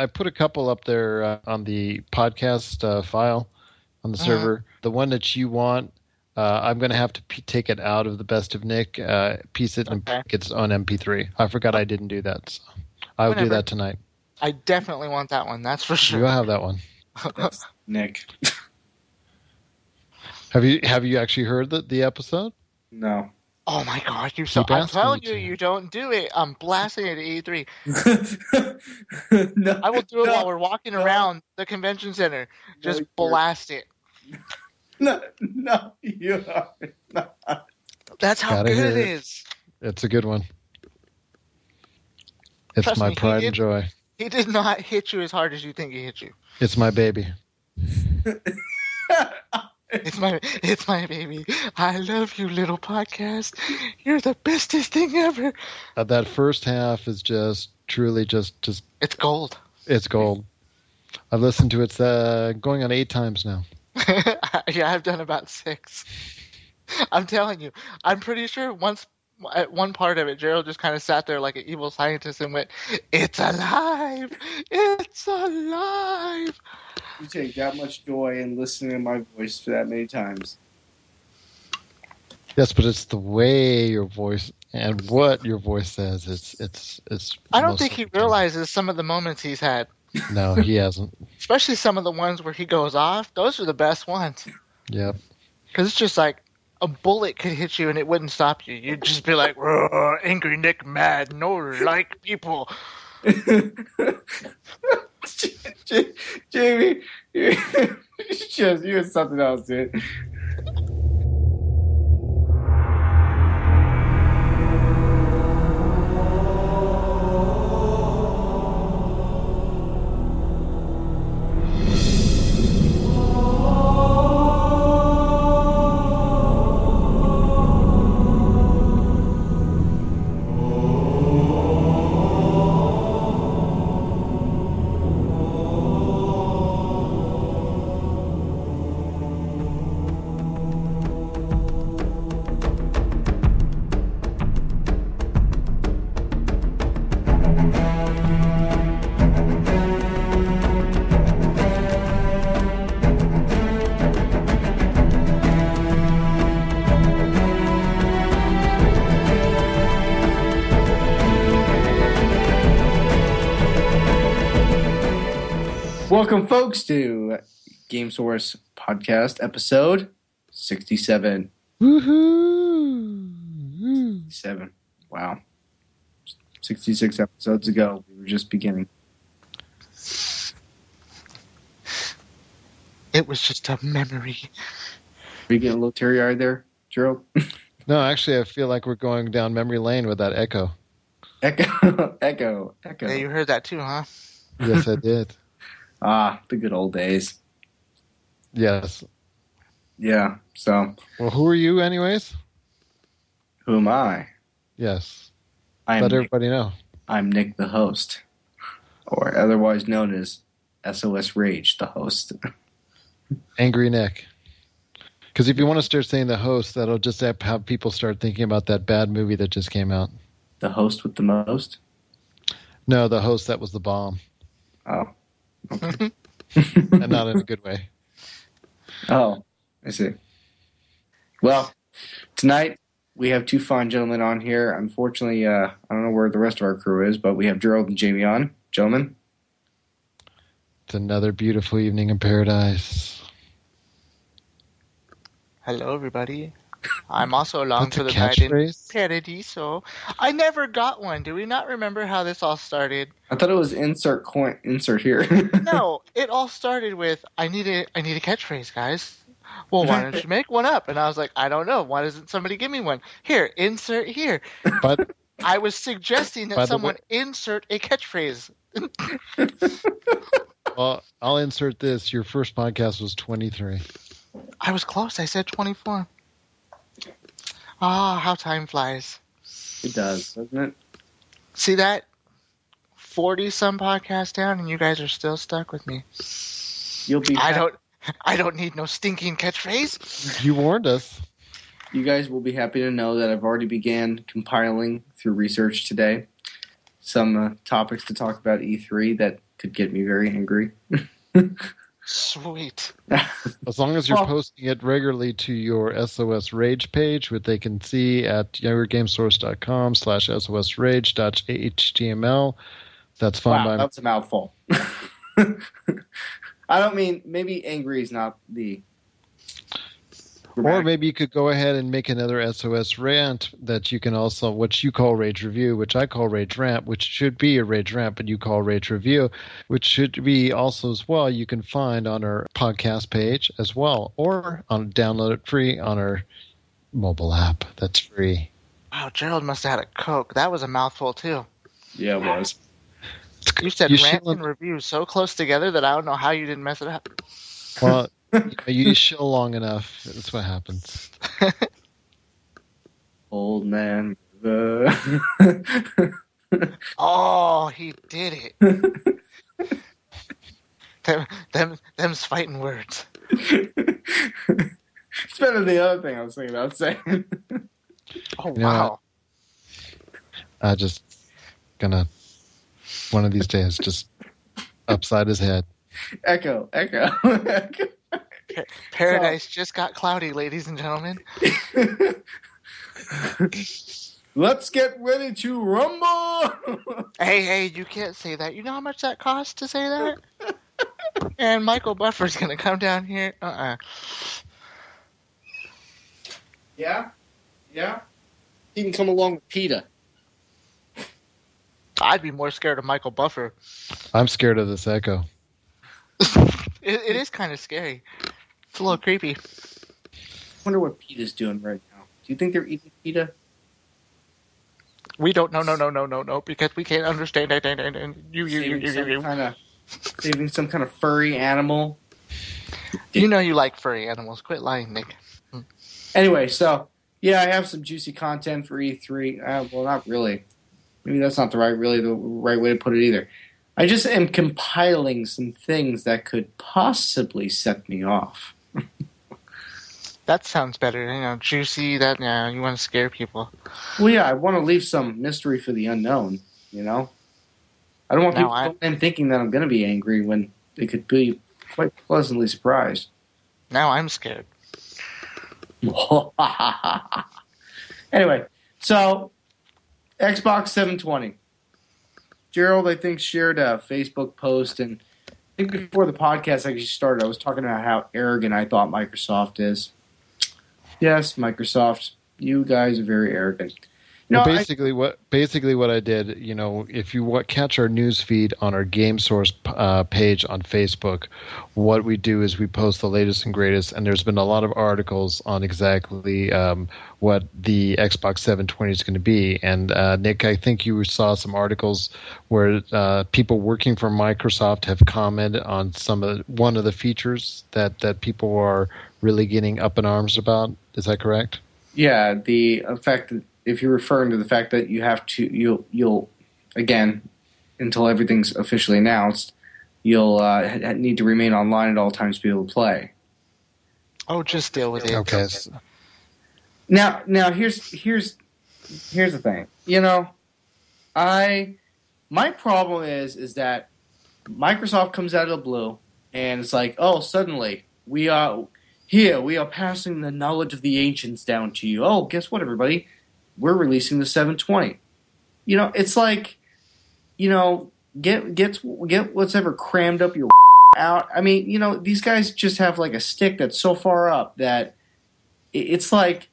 I put a couple up there uh, on the podcast uh, file on the Uh-huh. server. The one that you want, uh, I'm going to have to p- take it out of the best of Nick, uh, piece it, and Okay. make it on MP3. I forgot I didn't do that. So I will do that tonight. I definitely want that one. That's for sure. You sure. have that one. That's Nick. Have you have you actually heard the, the episode? No. Oh my god, you so I'm telling you, to. you don't do it. I'm blasting it at E3. no. I will do it no, while we're walking no. around the convention center. Just blast it. No, no, you are not. That's how Gotta good it it. is. It's a good one. It's Trust my me, pride did- and joy. He did not hit you as hard as you think he hit you. It's my baby. It's my it's my baby. I love you, little podcast. You're the bestest thing ever. Uh, that first half is just truly just just It's gold. it's gold. I've listened to it uh, going on eight times now. yeah, I've done about six. I'm telling you, I'm pretty sure once at one part of it, Gerald just kind of sat there like an evil scientist and went, "It's alive! It's alive!" You take that much joy in listening to my voice for that many times. Yes, but it's the way your voice and what your voice says. It's it's it's. I don't think he realizes some of the moments he's had, No, he hasn't. especially some of the ones where he goes off. Those are the best ones Yep. because it's just like a bullet could hit you and it wouldn't stop you. You'd just be like, "Angry Nick, mad, no like people." Jamie, you just you had something else, dude. Welcome, folks, to Game Source Podcast episode 67. Woohoo! 7. Wow. 66 episodes ago, we were just beginning. It was just a memory. Are you getting a little teary eyed there, Gerald? No, actually, I feel like we're going down memory lane with that echo. Echo, echo, echo. Yeah, you heard that too, huh? Yes, I did. Ah, the good old days. Yes. Yeah, so Well, who are you, anyways? who am I? Yes. I'm Let Nick, everybody know. I'm Nick the host, or otherwise known as SOS Rage the host. Angry Nick. Because if you want to start saying the host, that'll just have have people start thinking about that bad movie that just came out. the host with the most? No, the host that was the bomb, Oh. and not in a good way. Oh, I see. Well, tonight we have two fine gentlemen on here. Unfortunately, uh, I don't know where the rest of our crew is, but we have Gerald and Jamie on. Gentlemen, It's another beautiful evening in paradise. Hello, everybody. I'm also along That's for a the night in. Paradiso. I never got one. Do we not remember how this all started? I thought it was insert coin, insert here. No, it all started with I need a I need a catchphrase, guys. Well, why don't you make one up? And I was like, I don't know. Why doesn't somebody give me one? Here, insert here. But I was suggesting that someone way- insert a catchphrase. well, I'll insert this. Your first podcast was 23. I was close. I said 24. Ah, how time flies. it does, doesn't it? See that? 40 some podcasts down and you guys are still stuck with me. You'll be. I hap- don't I don't need no stinking catchphrase. You warned us. You guys will be happy to know that I've already began compiling through research today some uh, topics to talk about E3 that could get me very angry. Sweet. As long as you're Well- posting it regularly to your SOS Rage page, which they can see at yourgamesource.com slash SOS Rage.html. That's fine wow, by that's a mouthful. I don't mean maybe angry is not the. Or maybe you could go ahead and make another SOS rant that you can also, which you call Rage Review, which I call Rage Rant, which should be a Rage Rant, but you call Rage Review, which should be also as well. You can find on our podcast page as well, or on download it free on our mobile app. That's free. Wow, Gerald must have had a Coke. That was a mouthful, too. yeah, it was. You said You rant should- and review so close together that I don't know how you didn't mess it up. Well, you, know, you chill long enough. That's what happens. Old man. The Oh, he did it. them, them, them's fighting words. it's better than the other thing I was thinking about saying. Oh, wow. I just gonna one of these days just upside his head. echo, echo, echo. Paradise just got cloudy, ladies and gentlemen. Let's get ready to rumble. Hey, hey, you can't say that. You know how much that costs to say that? and Michael Buffer's gonna come down here. Uh-uh. yeah, yeah. He can come along with PETA. I'd be more scared of Michael Buffer. I'm scared of this echo. It, it is kind of scary. It's a little creepy. I wonder what PETA's doing right now. Do you think they're eating PETA? We don't. No, no, no, no, no, no, because we can't understand it. And, and, and you, you, you, Saving you, you, you. kind of saving some kind of furry animal. You know you like furry animals. Quit lying, Nick. Anyway, so yeah, I have some juicy content for E3. Uh, well, not really. Maybe that's not the right, really the right way to put it either. I just am compiling some things that could possibly set me off. That sounds better. You know, juicy. That yeah, you want to scare people. Well, yeah, I want to leave some mystery for the unknown. You know, I don't want No, people I- going in thinking that I'm going to be angry when they could be quite pleasantly surprised. Now I'm scared. anyway, so Xbox 720. Gerald, I think, shared a Facebook post, and I think before the podcast actually started, I was talking about how arrogant I thought Microsoft is. Yes, Microsoft, you guys are very arrogant. No, well, I- basically what basically what I did, you know, if you wa- catch our news feed on our Game Source uh, page on Facebook, what we do is we post the latest and greatest, and there's been a lot of articles on exactly um, what the Xbox 720 is going to be. And uh, Nick, I think you saw some articles where uh, people working for Microsoft have commented on some of the, one of the features that that people are really getting up in arms about. Is that correct? Yeah, the effect. That if you're referring to the fact that you have to, you'll, you'll, again, until everything's officially announced, you'll uh, need to remain online at all times to be able to play. Oh, just deal with it. Okay. Now, now here's here's here's the thing. You know, I my problem is is that Microsoft comes out of the blue and it's like, oh, suddenly we are here. We are passing the knowledge of the ancients down to you. Oh, guess what, everybody? We're releasing the 720. You know, it's like, you know, get get get what's ever crammed up your out. I mean, you know, these guys just have like a stick that's so far up that it's like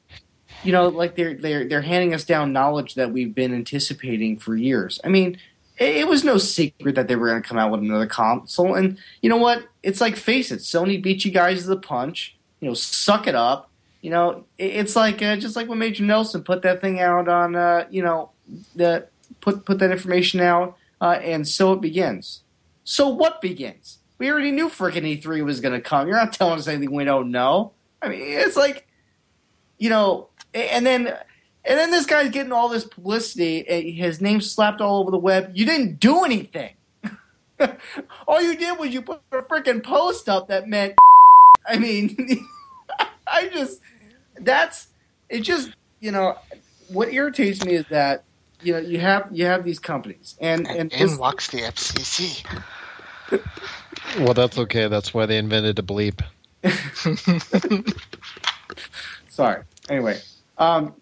you know, like they're they're they're handing us down knowledge that we've been anticipating for years. I mean, it, was no secret that they were going to come out with another console, and you know what? It's like face it, Sony beat you guys to the punch. You know, suck it up. You know, it's like uh, just like when Major Nelson put that thing out on, uh, you know, the put put that information out, uh, and so it begins. So what begins? We already knew frickin' E3 was going to come. You're not telling us anything we don't know. I mean, it's like, you know, and then and then this guy's getting all this publicity. and His name slapped all over the web. You didn't do anything. all you did was you put a freaking post up that meant. I mean, I just that's it. Just you know, what irritates me is that you know you have you have these companies and and And this- in walks the FCC. Well, that's okay. That's why they invented a bleep. Sorry. Anyway, um,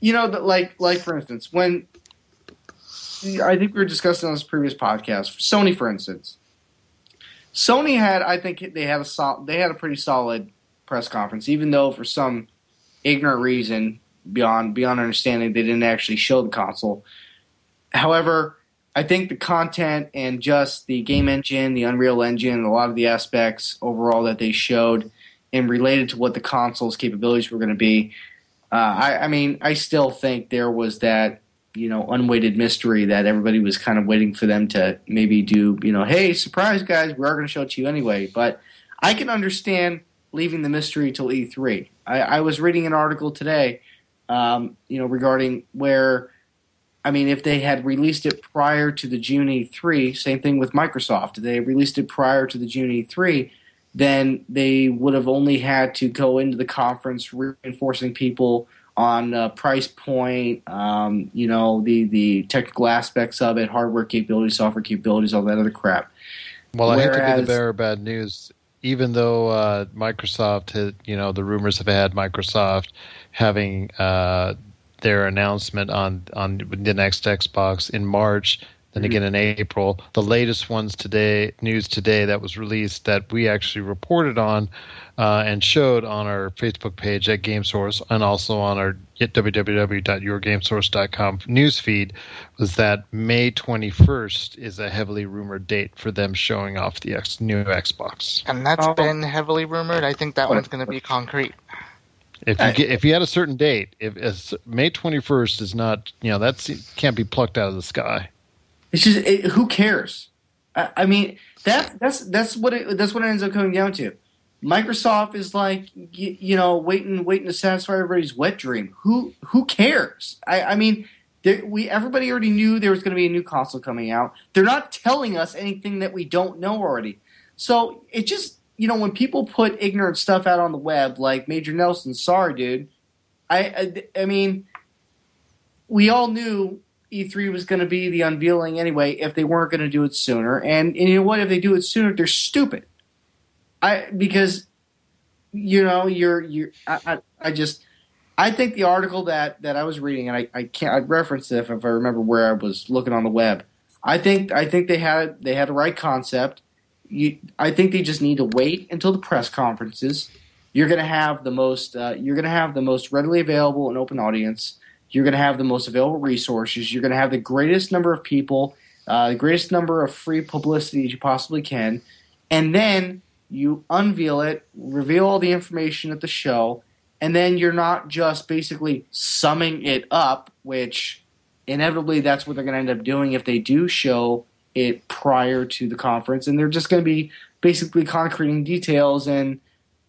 you know, that like like for instance, when I think we were discussing on this previous podcast, Sony, for instance, Sony had I think they had a sol- they had a pretty solid press conference, even though for some ignorant reason beyond beyond understanding they didn't actually show the console. However, I think the content and just the game engine, the Unreal Engine, a lot of the aspects overall that they showed and related to what the console's capabilities were going to be. Uh, I, I, mean, I still think there was that you know unweighted mystery that everybody was kind of waiting for them to maybe do. You know, hey, surprise, guys, we are going to show it to you anyway. But I can understand leaving the mystery till E3. I, I was reading an article today, um, you know, regarding where. I mean, if they had released it prior to the June E3, same thing with Microsoft. They released it prior to the June E3, then they would have only had to go into the conference reinforcing people on uh, price point, um, you know, the the technical aspects of it, hardware capabilities, software capabilities, all that other crap. Well, Whereas, I hate to be the bearer of bad news. Even though uh, Microsoft, had, you know, the rumors have had Microsoft having uh, their announcement on on the next Xbox in March then again in April. The latest ones today, news today that was released that we actually reported on uh, and showed on our Facebook page at GameSource and also on our www.yourgamesource.com newsfeed was that May 21st is a heavily rumored date for them showing off the X, new Xbox. And that's oh. been heavily rumored. I think that one's going to be concrete. If you get, if you had a certain date, if May 21st is not, you know, that can't be plucked out of the sky. It's just it, who cares? I, I mean, that that's that's what it that's what it ends up coming down to. Microsoft is like you, you know waiting waiting to satisfy everybody's wet dream. Who who cares? I, I mean, we everybody already knew there was going to be a new console coming out. They're not telling us anything that we don't know already. So it just you know when people put ignorant stuff out on the web, like Major Nelson, sorry, dude. I I, I mean, we all knew E3 was going to be the unveiling anyway if they weren't going to do it sooner. And, and, you know what? If they do it sooner, they're stupid. I because you know you're you're I, I, I just I think the article that that I was reading and I, I can't I'd reference it if, if I remember where I was looking on the web. I think I think they had they had the right concept. You, I think they just need to wait until the press conferences. You're going to have the most uh, you're going to have the most readily available and open audience you're going to have the most available resources. You're going to have the greatest number of people, uh, the greatest number of free publicity you possibly can. And then you unveil it, reveal all the information at the show, and then you're not just basically summing it up, which inevitably that's what they're going to end up doing if they do show it prior to the conference. And they're just going to be basically concreting details and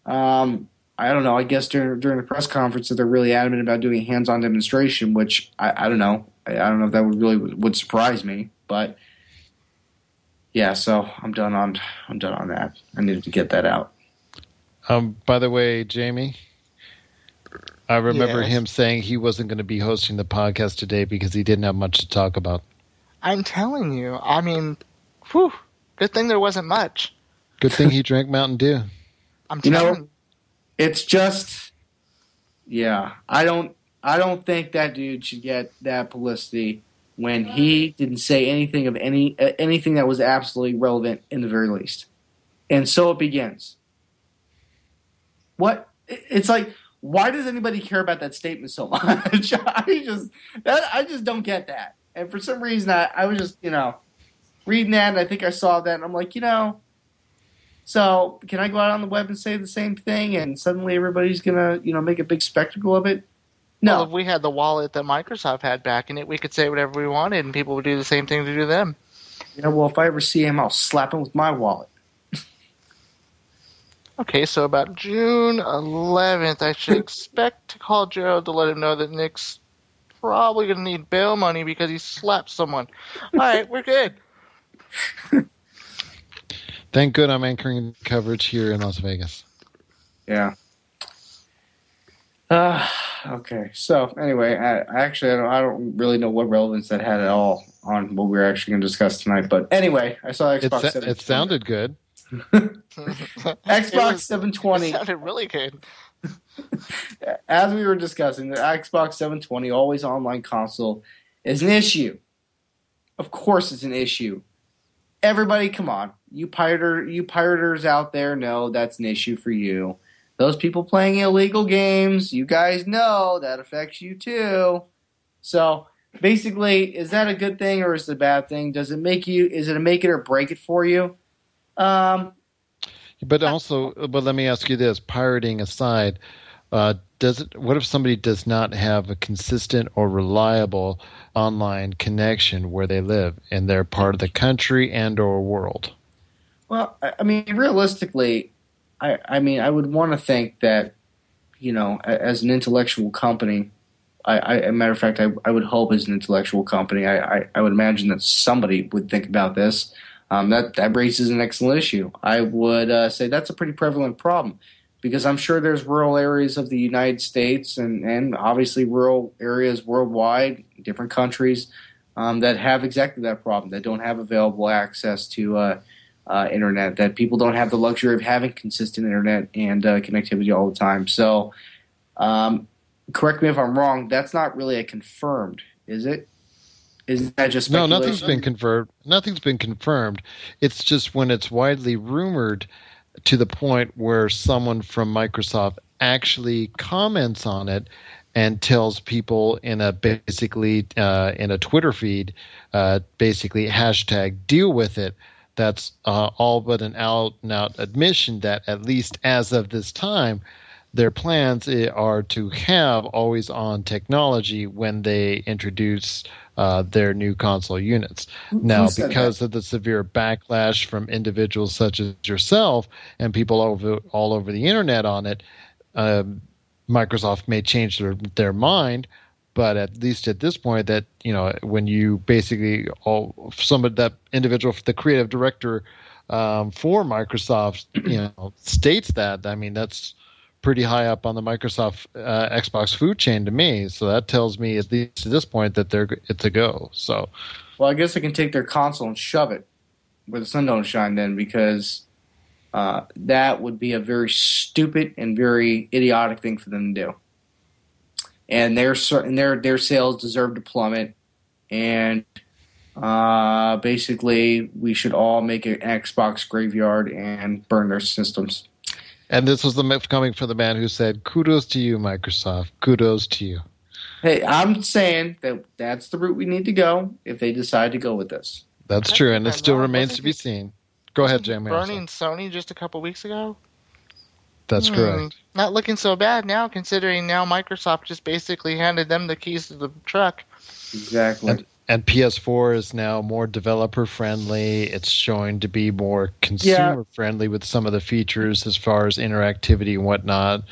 um, I don't know. I guess during during the press conference that they're really adamant about doing a hands-on demonstration, which I, I don't know. I, I, don't know if that would really would surprise me, but yeah. So I'm done on I'm done on that. I needed to get that out. Um. By the way, Jamie, I remember yes. him saying he wasn't going to be hosting the podcast today because he didn't have much to talk about. I'm telling you. I mean, whew, good thing there wasn't much. Good thing he drank Mountain Dew. I'm telling you. Know, it's just yeah i don't i don't think that dude should get that publicity when he didn't say anything of any uh, anything that was absolutely relevant in the very least. And so it begins. What it's like why does anybody care about that statement so much? I just that, i just don't get that. And for some reason I, I was just you know reading that and i think i saw that and i'm like you know so can I go out on the web and say the same thing, and suddenly everybody's gonna, you know, make a big spectacle of it? No. Well, if we had the wallet that Microsoft had back in it, we could say whatever we wanted, and people would do the same thing to do them. Yeah, well, if I ever see him, I'll slap him with my wallet. okay, so about June 11th, I should expect to call Joe to let him know that Nick's probably going to need bail money because he slapped someone. All right, we're good. Thank good I'm anchoring coverage here in Las Vegas. Yeah. Uh, okay. So anyway, I, I actually I don't, I don't, really know what relevance that had at all on what we are actually going to discuss tonight. But anyway, I saw Xbox. It, it sounded good. Xbox It 720. sounded really good. as we were discussing, the Xbox 720 always online console is an issue. Of course, it's an issue. Everybody, come on, you pirater, you piraters out there know that's an issue for you. Those people playing illegal games, you guys know that affects you too. So basically, is that a good thing or is it a bad thing? Does it make you? Is it a make it or break it for you? Um, But also, but let me ask you this: pirating aside, uh, does it? What if somebody does not have a consistent or reliable online connection where they live, and they're part of the country and/or world? Well, I mean, realistically, I, I mean, I would want to think that, you know, as an intellectual company, I, matter of fact, I, I would hope as an intellectual company, I, I, I would imagine that somebody would think about this. Um, that that raises an excellent issue. I would uh, say that's a pretty prevalent problem because I'm sure there's rural areas of the United States and, and obviously rural areas worldwide, different countries um, that have exactly that problem that don't have available access to uh, uh, internet, that people don't have the luxury of having consistent internet and uh, connectivity all the time. So, um, correct me if I'm wrong. That's not really a confirmed, is it? Isn't that just No, nothing's been confirmed. Nothing's been confirmed. It's just when it's widely rumored to the point where someone from Microsoft actually comments on it and tells people in a basically uh, in a Twitter feed, uh, basically hashtag deal with it. That's uh, all but an out and out admission that at least as of this time, their plans are to have always on technology when they introduce uh, their new console units. Now, because of the severe backlash from individuals such as yourself and people over all over the internet on it, um, Microsoft may change their their mind. But at least at this point, that you know, when you basically all somebody that individual, the creative director um, for Microsoft, you know, states that. I mean, that's pretty high up on the Microsoft uh, Xbox food chain to me. So that tells me at least at this point that they're it's a go. So Well, I guess they can take their console and shove it where the sun don't shine then, because uh, that would be a very stupid and very idiotic thing for them to do. And their their their sales deserve to plummet, and uh, basically we should all make an Xbox graveyard and burn their systems. And this was the myth coming from the man who said, "Kudos to you, Microsoft. Kudos to you." Hey, I'm saying that that's the route we need to go if they decide to go with this. That's true, and it still remains to be seen. Go ahead, Wasn't Jamie. Burning Sony just a couple weeks ago. That's Hmm, correct. Not looking so bad now, considering now Microsoft just basically handed them the keys to the truck. Exactly. And, and PS4 is now more developer friendly. It's showing to be more consumer friendly with some of the features as far as interactivity and whatnot.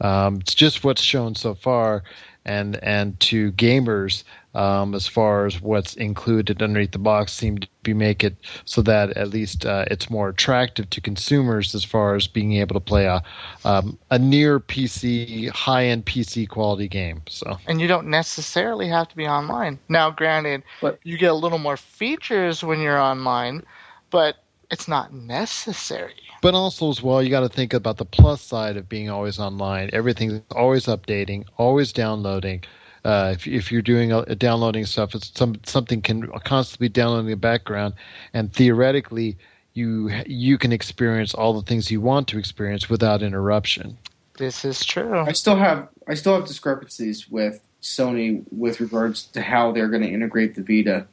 Um, it's just what's shown so far, and and to gamers, um, as far as what's included underneath the box, seem to be make it so that at least uh, it's more attractive to consumers as far as being able to play a um, a near PC, high end PC quality game. So. and you don't necessarily have to be online. Now, granted, But- you get a little more features when you're online, but it's not necessary. But also as well, you got to think about the plus side of being always online. Everything's always updating, always downloading. Uh, if, if you're doing a downloading stuff, it's some something can constantly download in the background, and theoretically, you you can experience all the things you want to experience without interruption. This is true. I still have I still have discrepancies with Sony with regards to how they're going to integrate the Vita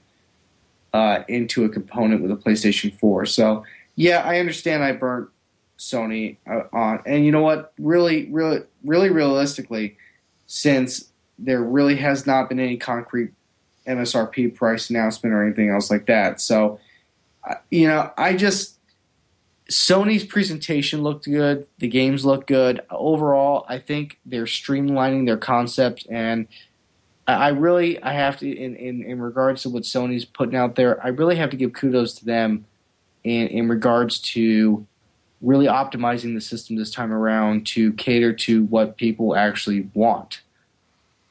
uh, into a component with a PlayStation 4. So yeah, I understand I burnt Sony uh, on, and you know what? Really, really, really, realistically, since there really has not been any concrete MSRP price announcement or anything else like that, so you know, I just Sony's presentation looked good. The games look good. Overall, I think they're streamlining their concept, and I I really, I have to, in, in, in regards to what Sony's putting out there, I really have to give kudos to them in, in regards to really optimizing the system this time around to cater to what people actually want.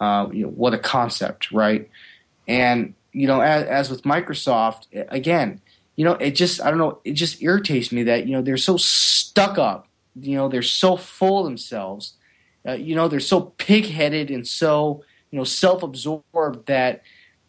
Uh, you know, what a concept, right? And you know, as, as with Microsoft, again, you know, it just I don't know, it just irritates me that you know they're so stuck up, you know, they're so full of themselves, uh, you know, they're so pig-headed and so you know self-absorbed that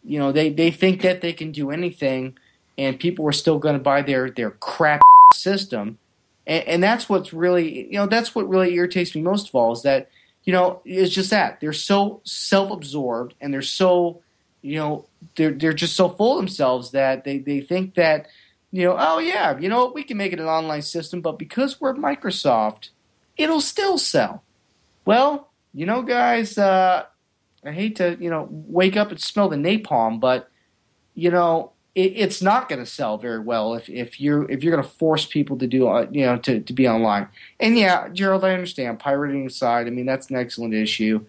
you know they they think that they can do anything, and people are still going to buy their their crap system, and, and that's what's really you know that's what really irritates me most of all is that you know it's just that they're so self-absorbed and they're so you know they're they're just so full of themselves that they they think that you know oh yeah you know we can make it an online system but because we're Microsoft it'll still sell. Well, you know guys, uh, I hate to you know wake up and smell the napalm, but you know it, it's not going to sell very well if if you're if you're going to force people to do uh, you know to to be online. And yeah, Gerald, I understand pirating aside. I mean that's an excellent issue.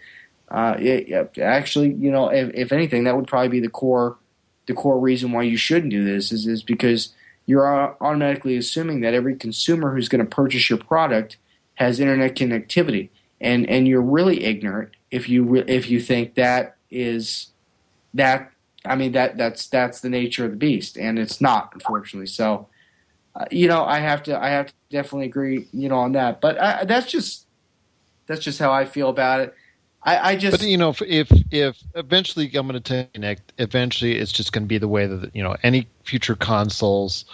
Uh, it, actually, you know, if, if, anything, that would probably be the core the core reason why you shouldn't do this is is because you're automatically assuming that every consumer who's going to purchase your product has internet connectivity, and and you're really ignorant if you re- if you think that is that. I mean that that's that's the nature of the beast, and it's not, unfortunately. So, uh, you know, I have to I have to definitely agree, you know, on that. But I, that's just that's just how I feel about it. I, I just, but you know, if if eventually I'm going to connect, eventually it's just going to be the way that you know any future consoles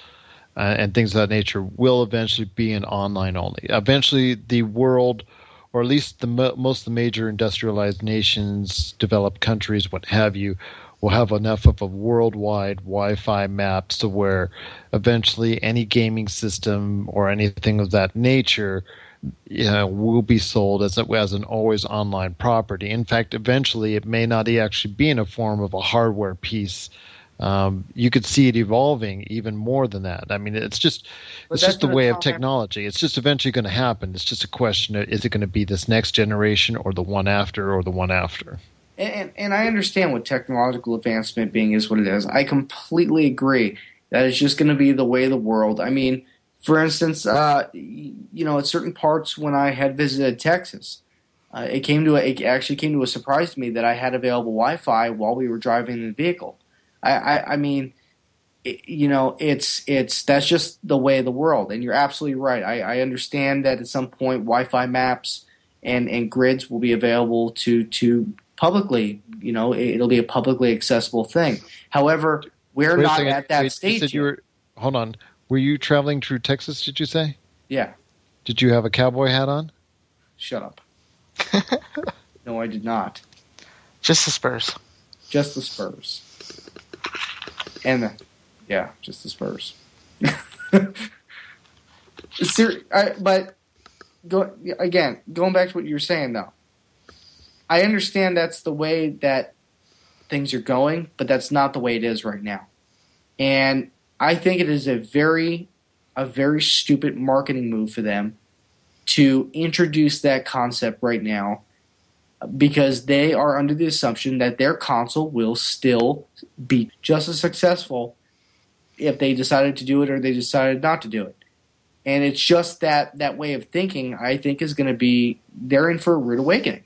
uh, and things of that nature will eventually be an online only. Eventually, the world, or at least the most of the major industrialized nations, developed countries, what have you, will have enough of a worldwide Wi-Fi maps to where eventually any gaming system or anything of that nature you know, will be sold as, a, as an always online property. In fact, eventually it may not actually be in a form of a hardware piece. Um, you could see it evolving even more than that. I mean, it's just but it's just the way of technology. It's just eventually going to happen. It's just a question of is it going to be this next generation or the one after or the one after. And, and I understand what technological advancement being is what it is. I completely agree that it's just going to be the way of the world. I mean, for instance, uh, you know, at certain parts when I had visited Texas, uh, it came to a, it actually came to a surprise to me that I had available Wi-Fi while we were driving the vehicle. I, I, I mean, it, you know, it's it's that's just the way of the world, and you're absolutely right. I, I understand that at some point Wi-Fi maps and and grids will be available to to publicly. You know, it, will be a publicly accessible thing. However, we're Wait not at that Wait, stage. You said you were, hold on. Were you traveling through Texas? Did you say? Yeah. Did you have a cowboy hat on? Shut up. no, I did not. Just the Spurs. Just the Spurs. And the, yeah, just the Spurs. Ser- I, but go again, going back to what you were saying though. I understand that's the way that things are going, but that's not the way it is right now. And I think it is a very a very stupid marketing move for them to introduce that concept right now because they are under the assumption that their console will still be just as successful if they decided to do it or they decided not to do it. And it's just that that way of thinking I think is going to be they're in for a rude awakening.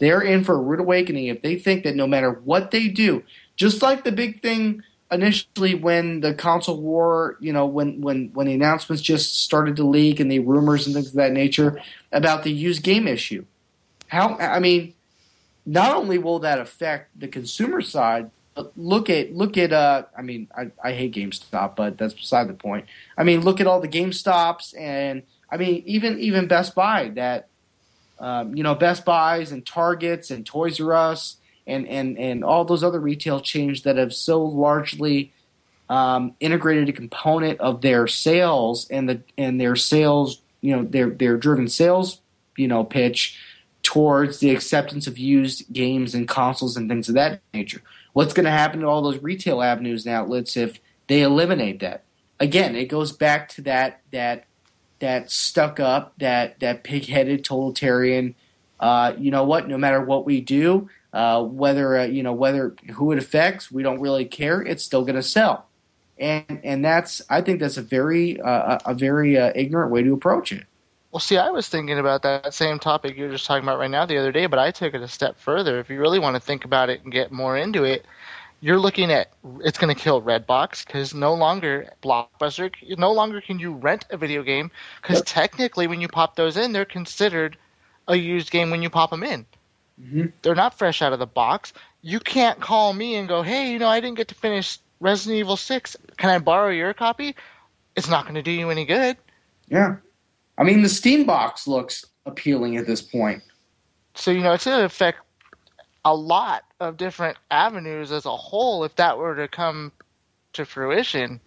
They're in for a rude awakening if they think that no matter what they do, just like the big thing initially when the console war, you know, when when when the announcements just started to leak and the rumors and things of that nature about the used game issue. How I mean, not only will that affect the consumer side, but look at look at uh I mean, I, I hate GameStop, but that's beside the point. I mean, look at all the GameStops and I mean even even Best Buy that um, you know, Best Buys and Targets and Toys R Us and and and all those other retail chains that have so largely um, integrated a component of their sales and the and their sales, you know, their their driven sales, you know, pitch towards the acceptance of used games and consoles and things of that nature. What's going to happen to all those retail avenues and outlets if they eliminate that? Again, it goes back to that that that stuck up, that that pig headed totalitarian. Uh, you know what? No matter what we do, uh, whether uh, you know whether who it affects, we don't really care. It's still going to sell, and and that's I think that's a very uh, a very uh, ignorant way to approach it. Well, see, I was thinking about that same topic you were just talking about right now the other day, but I took it a step further. If you really want to think about it and get more into it, you're looking at it's going to kill Redbox because no longer Blockbuster, no longer can you rent a video game because Yep. technically when you pop those in, they're considered a used game when you pop them in. hmm They're not fresh out of the box. You can't call me and go, hey, you know, I didn't get to finish Resident Evil 6. Can I borrow your copy? It's not going to do you any good. Yeah. I mean, the Steam box looks appealing at this point. So, you know, it's going to affect a lot of different avenues as a whole if that were to come to fruition.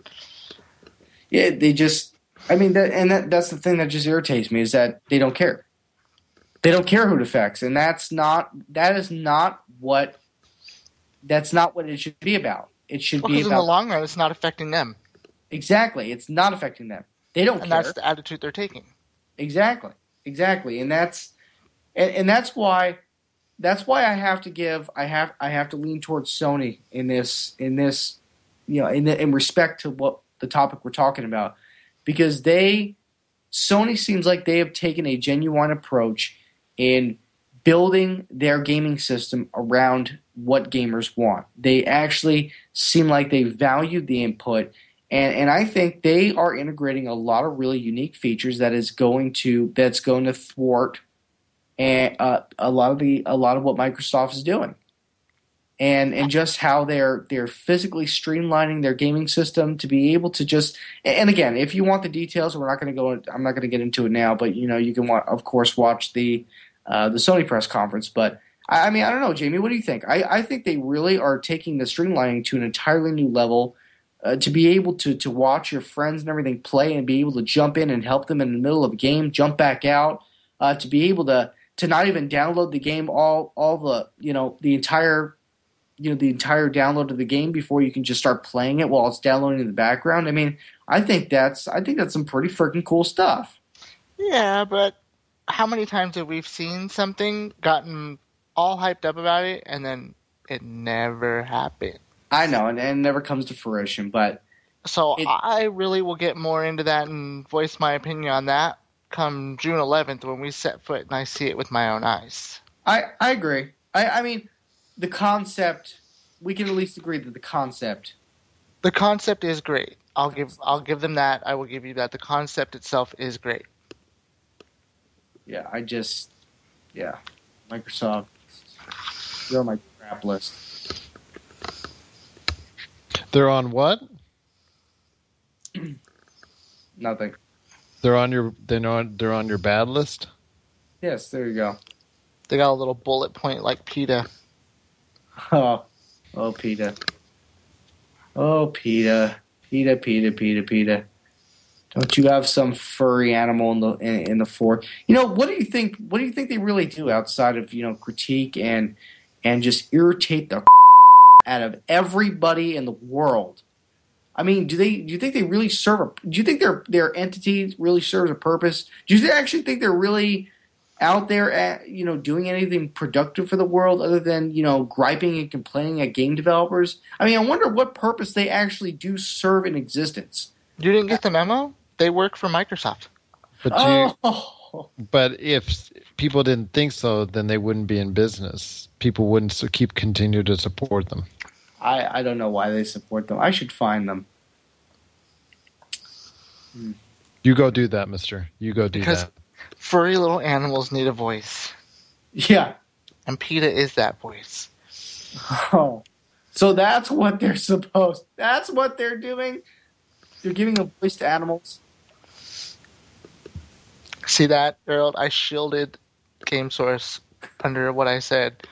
Yeah, they just. I mean, that, and that, that's the thing that just irritates me is that they don't care. They don't care who it affects, and that's not. That is not what. That's not what it should be about. It should Well, be because in the long run, it's not affecting them. exactly. It's not affecting them. They don't And care. that's the attitude they're taking. Exactly, exactly, and that's and, and that's why that's why I have to give I have I have to lean towards Sony in this in this you know in the, in respect to what the topic we're talking about because they Sony seems like they have taken a genuine approach in building their gaming system around what gamers want. They actually seem like they valued the input and and I think they are integrating a lot of really unique features that is going to that's going to thwart and uh, a lot of the a lot of what Microsoft is doing, and and just how they're they're physically streamlining their gaming system to be able to just and again, if you want the details, we're not going to go. I'm not going to get into it now, but you know you can wa- of course watch the uh, the Sony press conference, but. I I mean, I don't know, Jamie. What do you think? I, I think they really are taking the streamlining to an entirely new level uh, to be able to to watch your friends and everything play and be able to jump in and help them in the middle of a game, jump back out, uh, to be able to to not even download the game all all the you know the entire you know the entire download of the game before you can just start playing it while it's downloading in the background. I mean, I think that's I think that's some pretty freaking cool stuff. Yeah, but how many times have we seen something, gotten all hyped up about it, and then it never happened? I know, and, and it never comes to fruition, but So It- I really will get more into that and voice my opinion on that come June 11th when we set foot and I see it with my own eyes. I I agree. I I mean, the concept we can at least agree that the concept The concept is great. I'll give I'll give them that. I will give you that. The concept itself is great. yeah, I just, yeah, Microsoft, you're on my crap list. They're on what? Nothing. They're on your they're on they're on your bad list. Yes, there you go. They got a little bullet point like PETA. Oh, oh, Peter. Oh, Peter. Peter, Peter, Peter, Peter. Don't you have some furry animal in the in, in the fort? You know, what do you think? What do you think they really do outside of you know critique and and just irritate the out of everybody in the world? I mean, do they? Do you think they really serve a? Do you think their their entity really serves a purpose? Do you actually think they're really out there at you know doing anything productive for the world other than you know griping and complaining at game developers? I mean, I wonder what purpose they actually do serve in existence. You didn't get the memo? They work for Microsoft. But do you, Oh, but if people didn't think so, then they wouldn't be in business. People wouldn't so keep continue to support them. I I don't know why they support them. I should find them. You go do that, Mister. You go do Because- that. Furry little animals need a voice. Yeah. And PETA is that voice. Oh, so that's what they're supposed. That's what they're doing. They're giving a voice to animals. See that, Gerald? I shielded Game Source under what I said.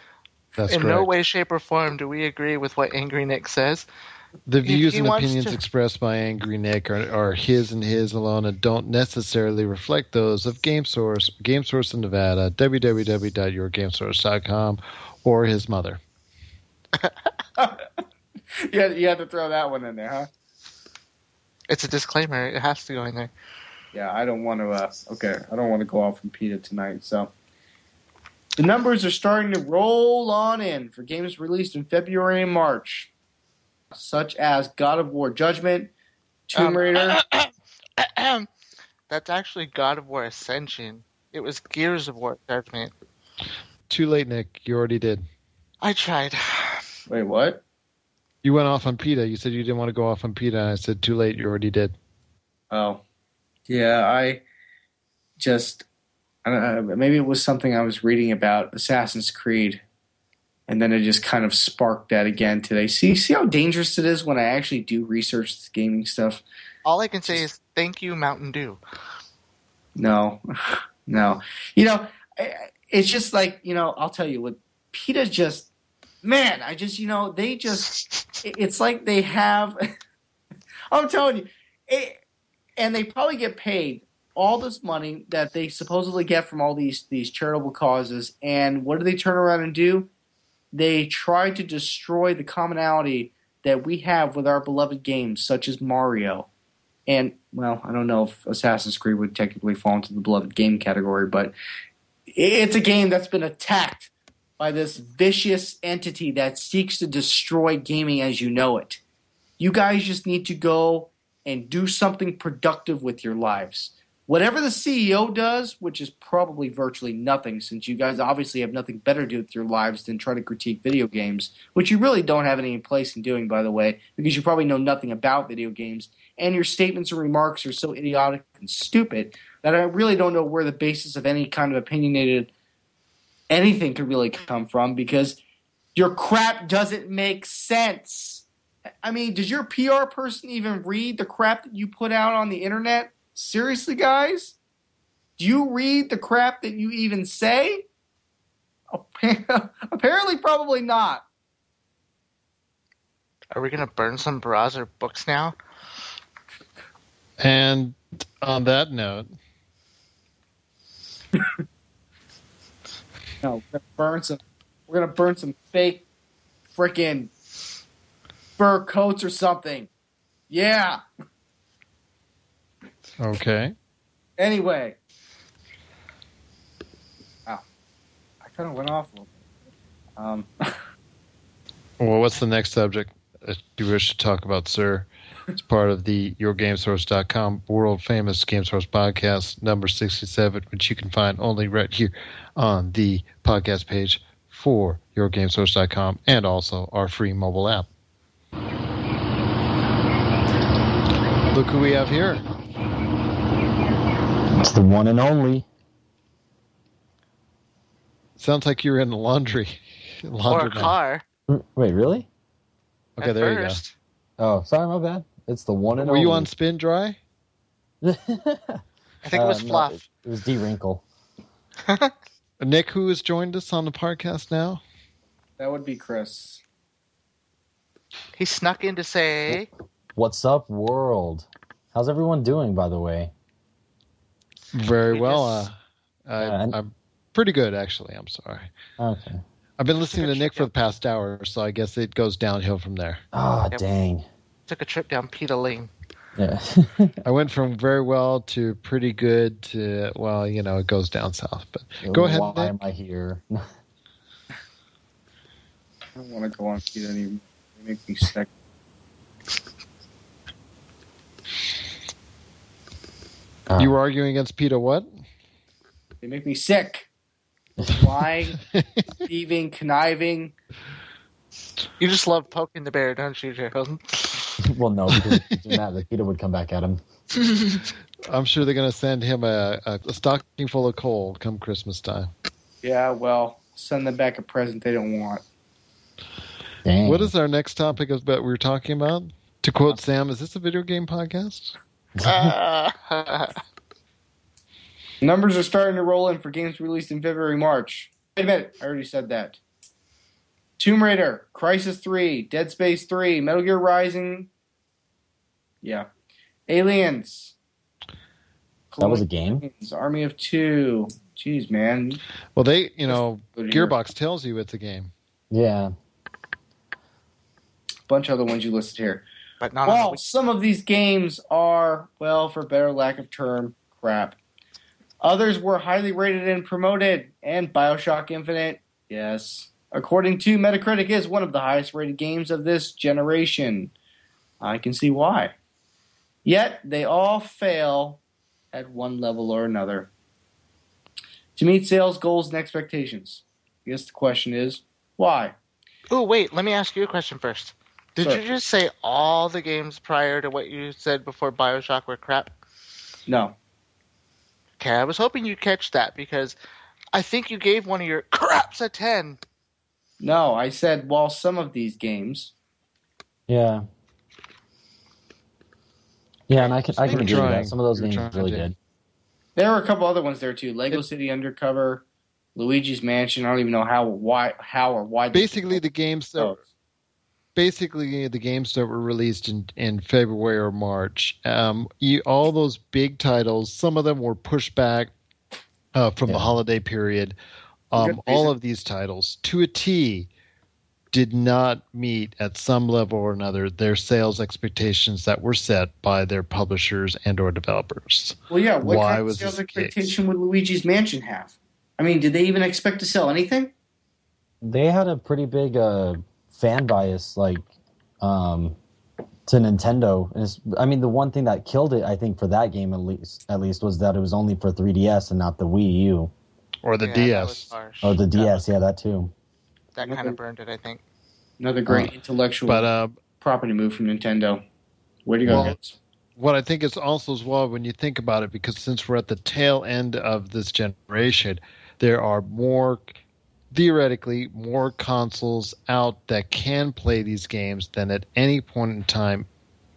That's In correct. no way, shape, or form do we agree with what Angry Nick says. The views and opinions to- expressed by Angry Nick are, are his and his alone and don't necessarily reflect those of GameSource, GameSource in Nevada, www.yourgamesource.com, or his mother. Yeah, you had to throw that one in there, huh? It's a disclaimer. It has to go in there. Yeah, I don't want to. Uh, okay, I don't want to go off from PETA tonight. So the numbers are starting to roll on in for games released in February and March, such as God of War Judgment, Tomb Um, Raider. That's actually God of War Ascension. It was Gears of War Judgment. Too late, Nick. You already did. I tried. Wait, what? You went off on PETA. You said you didn't want to go off on PETA. And I said, too late. You already did. Oh, yeah. I just I don't know, maybe it was something I was reading about Assassin's Creed, and then it just kind of sparked that again today. See, see how dangerous it is when I actually do research this gaming stuff. All I can say is thank you, Mountain Dew. No, no. You know, it's just like you know. I'll tell you what. PETA just, man. I just you know they just. It's like they have. I'm telling you, it, and they probably get paid all this money that they supposedly get from all these these charitable causes, and what do they turn around and do? They try to destroy the commonality that we have with our beloved games, such as Mario. And well, I don't know if Assassin's Creed would technically fall into the beloved game category, but it's a game that's been attacked by this vicious entity that seeks to destroy gaming as you know it. You guys just need to go and do something productive with your lives whatever the CEO does, which is probably virtually nothing, since you guys obviously have nothing better to do with your lives than try to critique video games, which you really don't have any place in doing, by the way, because you probably know nothing about video games, and your statements and remarks are so idiotic and stupid that I really don't know where the basis of any kind of opinionated anything could really come from, because your crap doesn't make sense. I mean, does your PR person even read the crap that you put out on the internet? Seriously, guys? Do you read the crap that you even say? Apparently, probably not. Are we going to burn some browser books now? And on that note, no, we're gonna burn some. We're gonna burn some fake, freaking fur coats or something. Yeah. Okay. Anyway. Wow. I kind of went off a little bit. Um. well, what's the next subject that you wish to talk about, sir? It's part of the YourGameSource.com world famous GameSource podcast, number 67, which you can find only right here on the podcast page for YourGameSource.com and also our free mobile app. Look who we have here. It's the one and only. Sounds like you're in the laundry. or a car. Mm, wait, really? Okay, At there first. you go. Oh, sorry, my bad. It's the one and Were only. Were you on spin dry? I think it was Uh, no, fluff. it, it was D Wrinkle. Nick, who has joined us on the podcast now? That would be Chris. he snuck in to say, What's up, world? How's everyone doing, by the way? Very We well. Uh, I, Yeah, and- I'm pretty good, actually. I'm sorry. Okay. I've been listening to Nick shit, for the past hour, so I guess it goes downhill from there. Ah, Yep. dang. took a trip down PETA Lane. Yeah. I went from very well to pretty good to, well, you know, it goes down south. But Go ahead, Why Nick. am I here? I don't want to go on feet anymore. They make me sick. You uh. were arguing against PETA what? They make me sick. Lying, thieving, conniving. You just love poking the bear, don't you, Gerald? well, no, because if he's doing that, the PETA would come back at him. I'm sure they're going to send him a, a, a stocking full of coal come Christmas time. Yeah, well, send them back a present they don't want. Dang. What is our next topic that we were talking about? To quote Sam, is this a video game podcast? Uh, Numbers are starting to roll in for games released in February, March. Wait a minute, I already said that. Tomb Raider, Crysis 3, Dead Space 3, Metal Gear Rising. Yeah. Aliens. That was a game? Aliens, Army of Two. Jeez, man. Well, they, you know, Go to your- Gearbox tells you it's a game. Yeah. bunch of other ones you listed here. But not Well, some of these games are, well, for better lack of term, crap. Others were highly rated and promoted, and Bioshock Infinite, yes, according to Metacritic, is one of the highest rated games of this generation. I can see why. Yet, they all fail at one level or another. To meet sales goals and expectations. I guess the question is, why? Oh, wait, let me ask you a question first. Did Sir. you just say all the games prior to what you said before Bioshock were crap? No. Okay, I was hoping you'd catch that because I think you gave one of your craps a 10. No, I said while some of these games. Yeah. Yeah, and I can I can were agree with trying. that. Some of those You were games trying, really Jay. did. There were a couple other ones there too. Lego City Undercover, Luigi's Mansion. I don't even know how why how or why. Basically, the games that Oh. Basically the games that were released in, in February or March. Um, you, all those big titles, some of them were pushed back uh, from the holiday period. Um, all of these titles, to a T, did not meet at some level or another their sales expectations that were set by their publishers and or developers. Well, yeah. What Why kind of was sales this the case? expectation would Luigi's Mansion have? I mean, did they even expect to sell anything? They had a pretty big uh, fan bias, like um, to Nintendo. And I mean, the one thing that killed it, I think, for that game at least, at least, was that it was only for 3DS and not the Wii U Or the Yeah, DS. or the DS. was- Yeah, that too. That kind of burned it, I think. Another great Uh, intellectual But uh, property move from Nintendo. Where do you go, Well, guys? what I think is also as well when you think about it, because since we're at the tail end of this generation, there are more theoretically more consoles out that can play these games than at any point in time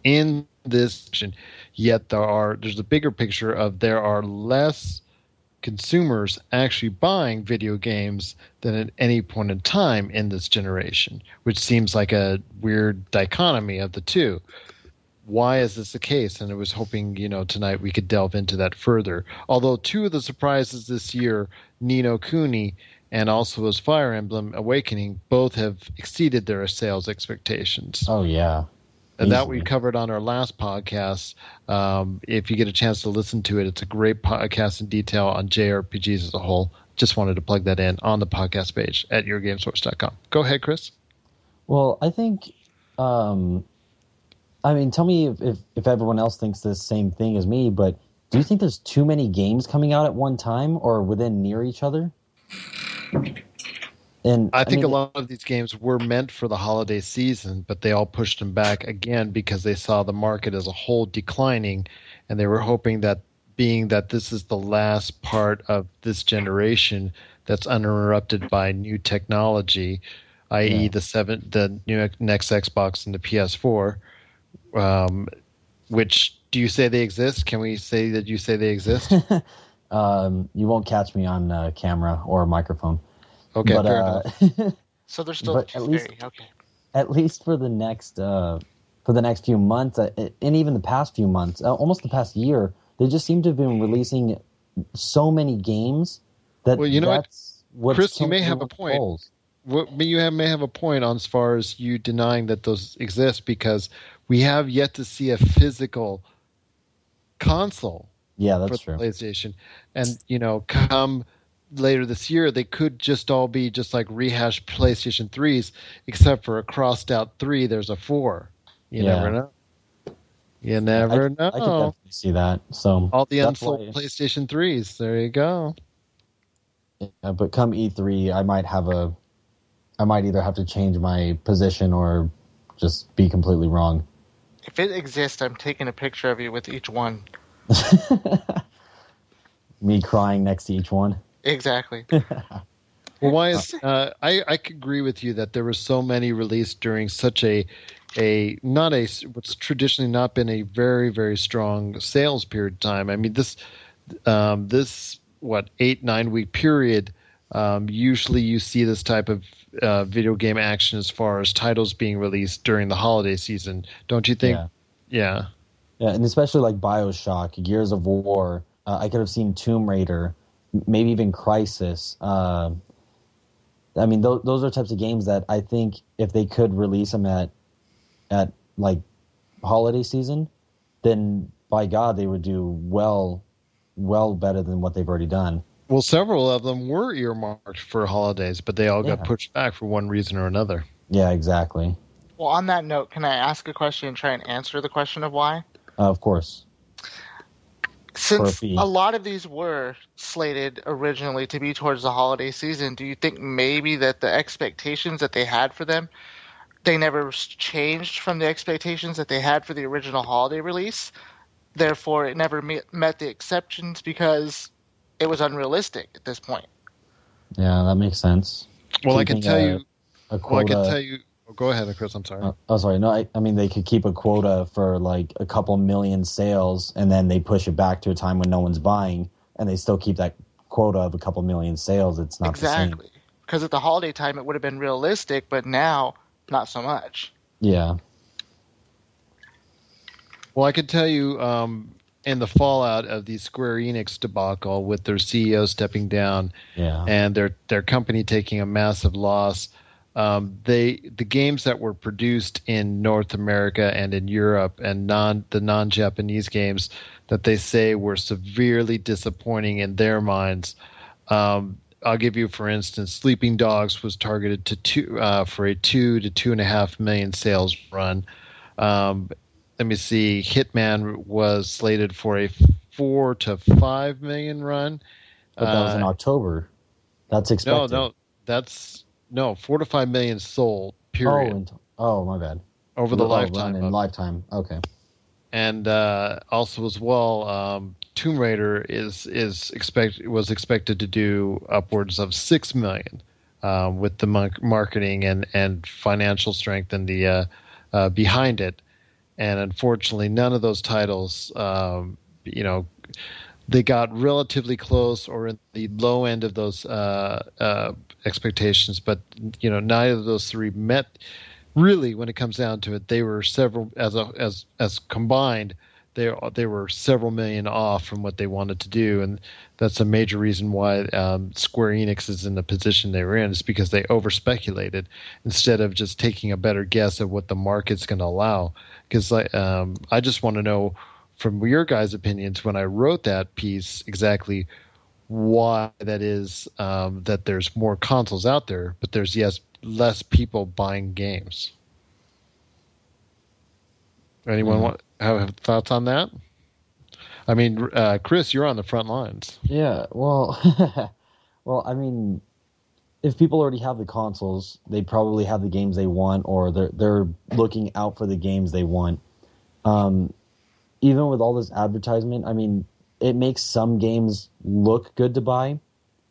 in this generation. Yet there are there's a bigger picture of there are less consumers actually buying video games than at any point in time in this generation, which seems like a weird dichotomy of the two why is this the case? And I was hoping, you know, tonight we could delve into that further. Although two of the surprises this year, Ni no Kuni and also as Fire Emblem Awakening, both have exceeded their sales expectations. Oh yeah. and that we covered on our last podcast. Um, if you get a chance to listen to it, it's a great podcast in detail on JRPGs as a whole. Just wanted to plug that in on the podcast page at yourgamesource.com. Go ahead, Chris. Well, I think, um, I mean, tell me if, if, if everyone else thinks the same thing as me, but do you think there's too many games coming out at one time or within near each other? And I think mean, a lot of these games were meant for the holiday season, but they all pushed them back again because they saw the market as a whole declining, and they were hoping that being that this is the last part of this generation that's uninterrupted by new technology, i.e., Yeah. the seven, the new next Xbox and the PS4. Um, which do you say they exist? Can we say that you say they exist? um, you won't catch me on uh, camera or microphone. Okay, but fair uh, enough. So they're still But at least- Okay. at least for the next uh, for the next few months, uh, and even the past few months, uh, almost the past year, they just seem to have been releasing so many games that Well, you know what? that's what's Chris, you may have a point. goals. What, you have, may have a point on as far as you denying that those exist because we have yet to see a physical console Yeah, for that's the true. PlayStation, and you know, come later this year, they could just all be just like rehashed PlayStation threes, except for a crossed out three. There's a four. You Yeah. never know. You never know. I know. could definitely see that. So all the that's unsold why- PlayStation threes. There you go. Yeah, but come E3, I might have a, I might either have to change my position or just be completely wrong. If it exists, I'm taking a picture of you with each one. Me crying next to each one. Exactly. Well, why is uh, I I agree with you that there were so many released during such a a not a what's traditionally not been a very very strong sales period of time. I mean this um, this what eight nine week period. Um, usually you see this type of uh, video game action as far as titles being released during the holiday season, don't you think? Yeah. Yeah. Yeah, and especially like Bioshock, Gears of War. Uh, I could have seen Tomb Raider, maybe even Crysis. Uh, I mean, th- those are types of games that I think if they could release them at, at like holiday season, then by God they would do well, well better than what they've already done. Well, several of them were earmarked for holidays, but they all got pushed back for one reason or another. Yeah, exactly. well, on that note, can I ask a question and try and answer the question of why? Uh, of course. Since fee. a lot of these were slated originally to be towards the holiday season, do you think maybe that the expectations that they had for them they never changed from the expectations that they had for the original holiday release. Therefore, it never met the exceptions because it was unrealistic at this point. Yeah, that makes sense. Well, Keeping I can tell a, you. A well, I can tell you. Oh, go ahead, Chris. I'm sorry. Uh, oh, sorry. No, I, I mean they could keep a quota for like a couple million sales, and then they push it back to a time when no one's buying, and they still keep that quota of a couple million sales. It's not exactly because at the holiday time it would have been realistic, but now not so much. Yeah. Well, I could tell you, um, in the fallout of the Square Enix debacle with their CEO stepping down, yeah. and their their company taking a massive loss, um, they the games that were produced in North America and in Europe and non the non Japanese games that they say were severely disappointing in their minds. Um, I'll give you, for instance, Sleeping Dogs was targeted to two uh, for a two to two and a half million sales run. Um, let me see. Hitman was slated for a four to five million run. But that was in uh, October. That's expected. No, no, that's no four to five million sold. Period. Oh, oh my bad. Over the oh, lifetime. In lifetime. Okay. And uh, also as well, um, Tomb Raider is is expect was expected to do upwards of six million um, with the marketing and and financial strength and the uh, uh, behind it, and unfortunately, none of those titles, um, you know, they got relatively close or in the low end of those uh, uh, expectations, but you know, neither of those three met. Really, when it comes down to it, they were several as a, as as combined they they were several million off from what they wanted to do, and that's a major reason why um, Square Enix is in the position they were in. Is because they over speculated instead of just taking a better guess of what the market's going to allow. Because um, I just want to know from your guys' opinions when I wrote that piece exactly why that is um, that there's more consoles out there, but there's yes less people buying games. Anyone mm-hmm. want have thoughts on that? I mean, uh, Chris, you're on the front lines. Yeah, well, well, I mean, if people already have the consoles, they probably have the games they want, or they're they're looking out for the games they want. Um, even with all this advertisement, I mean, it makes some games look good to buy,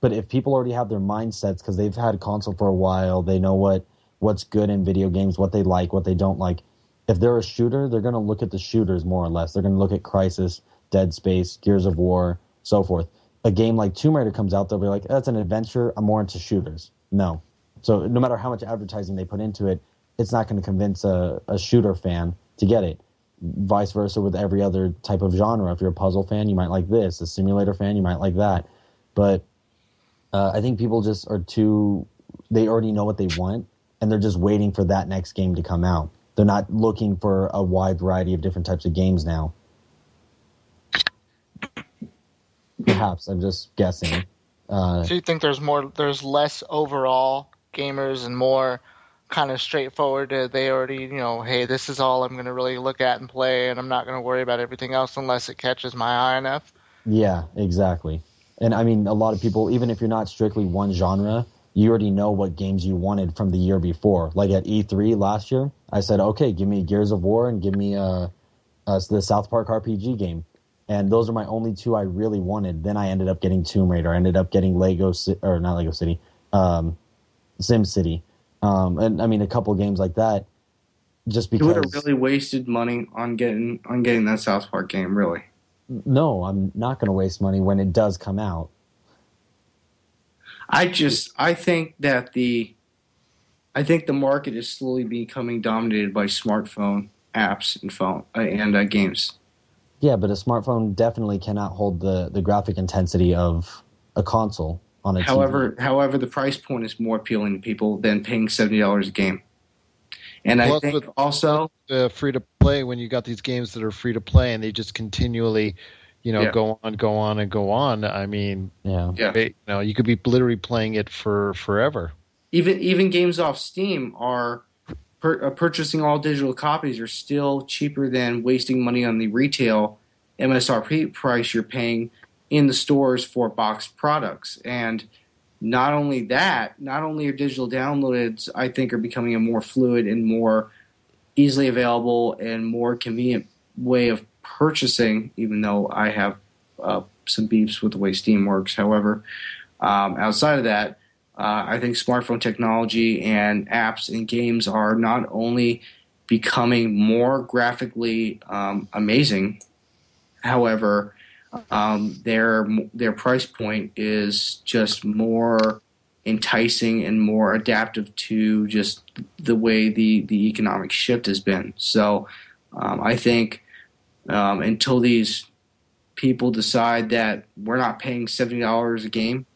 but if people already have their mindsets because they've had console for a while, they know what what's good in video games, what they like, what they don't like if they're a shooter, they're going to look at the shooters more or less. They're going to look at Crysis, Dead Space, Gears of War, so forth. A game like Tomb Raider comes out, they'll be like, "That's an adventure. I'm more into shooters." No, so no matter how much advertising they put into it, it's not going to convince a, a shooter fan to get it. Vice versa with every other type of genre. If you're a puzzle fan, you might like this. A simulator fan, you might like that. But uh, I think people just are too. They already know what they want, and they're just waiting for that next game to come out they're not looking for a wide variety of different types of games now. Perhaps I'm just guessing. Uh, so you think there's more, there's less overall gamers and more kind of straightforward. They already, you know, hey, this is all I'm going to really look at and play, and I'm not going to worry about everything else unless it catches my eye enough. Yeah, exactly. And I mean, a lot of people, even if you're not strictly one genre, you already know what games you wanted from the year before. Like at E3 last year, I said, okay, give me Gears of War and give me uh, uh, the South Park RPG game. And those are my only two I really wanted. Then I ended up getting Tomb Raider. I ended up getting Lego, or not Lego City, um, Sim City. Um, and I mean, a couple games like that. Just because you would have really wasted money on getting on getting that South Park game, really. No, I'm not going to waste money when it does come out. I just I think that the I think the market is slowly becoming dominated by smartphone apps and phone uh, and uh, games. Yeah, but a smartphone definitely cannot hold the the graphic intensity of a console on a however, TV. However, the price point is more appealing to people than paying seventy dollars a game. And Plus I think with, also uh, free to play when you got these games that are free to play and they just continually you know, yeah. go on, go on, and go on. I mean, yeah, yeah. you know, you could be literally playing it for forever. Even even games off Steam are per, uh, purchasing all digital copies are still cheaper than wasting money on the retail MSRP price you're paying in the stores for boxed products. And not only that, not only are digital downloads, I think, are becoming a more fluid and more easily available and more convenient way of purchasing, even though I have uh, some beefs with the way Steam works. However, um, outside of that, uh, I think smartphone technology and apps and games are not only becoming more graphically um, amazing, however, um, their their price point is just more enticing and more adaptive to just the way the the economic shift has been. So um, I think um, until these people decide that we're not paying seventy dollars a game,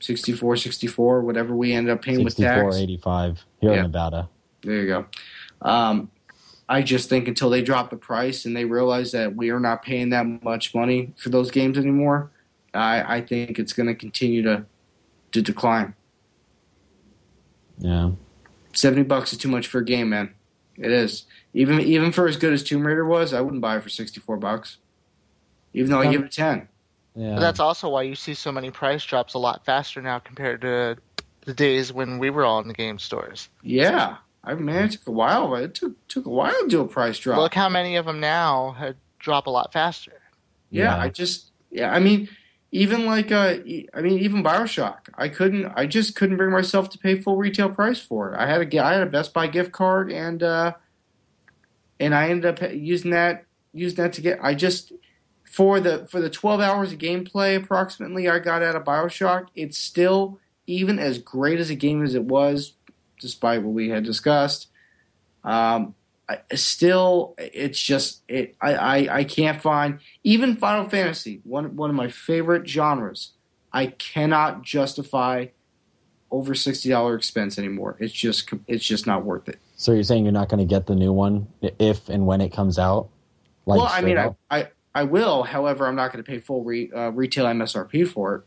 64 64 whatever we end up paying with tax. 85 here Yeah. in Nevada. There you go. Um, I just think until they drop the price and they realize that we are not paying that much money for those games anymore, I, I think it's going to continue to to decline. Yeah. Seventy bucks is too much for a game, man. It is. Even even for as good as Tomb Raider was, I wouldn't buy it for sixty four bucks. Even though I give it ten. Yeah. But that's also why you see so many price drops a lot faster now compared to the days when we were all in the game stores. Yeah, I man, it took a while. but It took took a while to do a price drop. Look how many of them now had drop a lot faster. Yeah, Yeah. I just yeah, I mean, even like uh, I mean, even Bioshock, I couldn't, I just couldn't bring myself to pay full retail price for it. I had a, I had a Best Buy gift card, and uh, and I ended up using that, using that to get. I just for the for the twelve hours of gameplay approximately I got out of Bioshock, it's still even as great as a game as it was, despite what we had discussed. Um, I, still, it's just it. I, I I can't find even Final Fantasy, one one of my favorite genres, I cannot justify over sixty dollar expense anymore. It's just it's just not worth it. so you're saying you're not going to get the new one if and when it comes out? Like well, I mean, I. I I will. However, I'm not going to pay full re, uh, retail MSRP for it.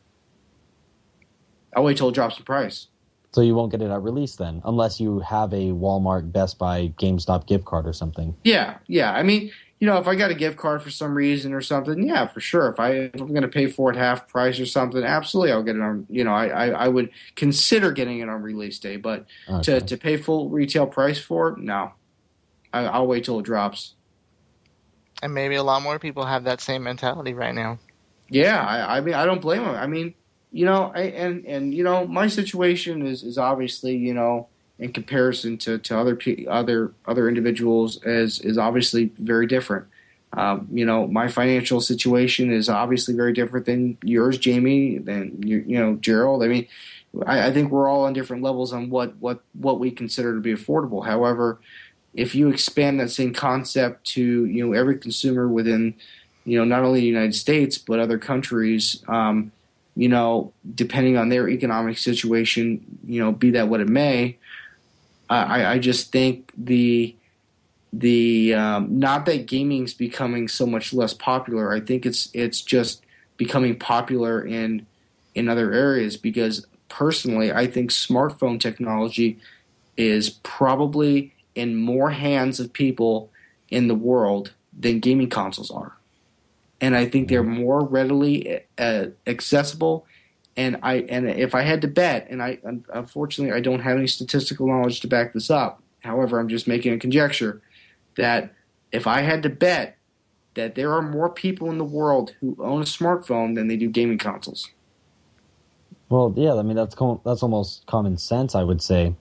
I'll wait till it drops in price. So you won't get it at release then, unless you have a Walmart, Best Buy, GameStop gift card or something. Yeah, yeah. I mean, you know, if I got a gift card for some reason or something, yeah, for sure. If I if I'm going to pay for it half price or something, absolutely, I'll get it on. You know, I I, I would consider getting it on release day, but Okay. to to pay full retail price for it, no. I, I'll wait till it drops. And maybe a lot more people have that same mentality right now. Yeah, I, I mean, I don't blame them. I mean, you know, I, and and you know, my situation is is obviously, you know, in comparison to to other other other individuals, is is obviously very different. Um, you know, my financial situation is obviously very different than yours, Jamie, than you, you know, Gerald. I mean, I, I think we're all on different levels on what what what we consider to be affordable. However, if you expand that same concept to you know every consumer within you know not only the United States but other countries, um, you know, depending on their economic situation, you know, be that what it may, I, I just think the the um, not that gaming's becoming so much less popular. I think it's it's just becoming popular in in other areas because personally, I think smartphone technology is probably in more hands of people in the world than gaming consoles are. And I think they're more readily uh, accessible. And I and if I had to bet, and I unfortunately I don't have any statistical knowledge to back this up. However, I'm just making a conjecture that if I had to bet that there are more people in the world who own a smartphone than they do gaming consoles. Well, yeah, I mean that's com- that's almost common sense, I would say.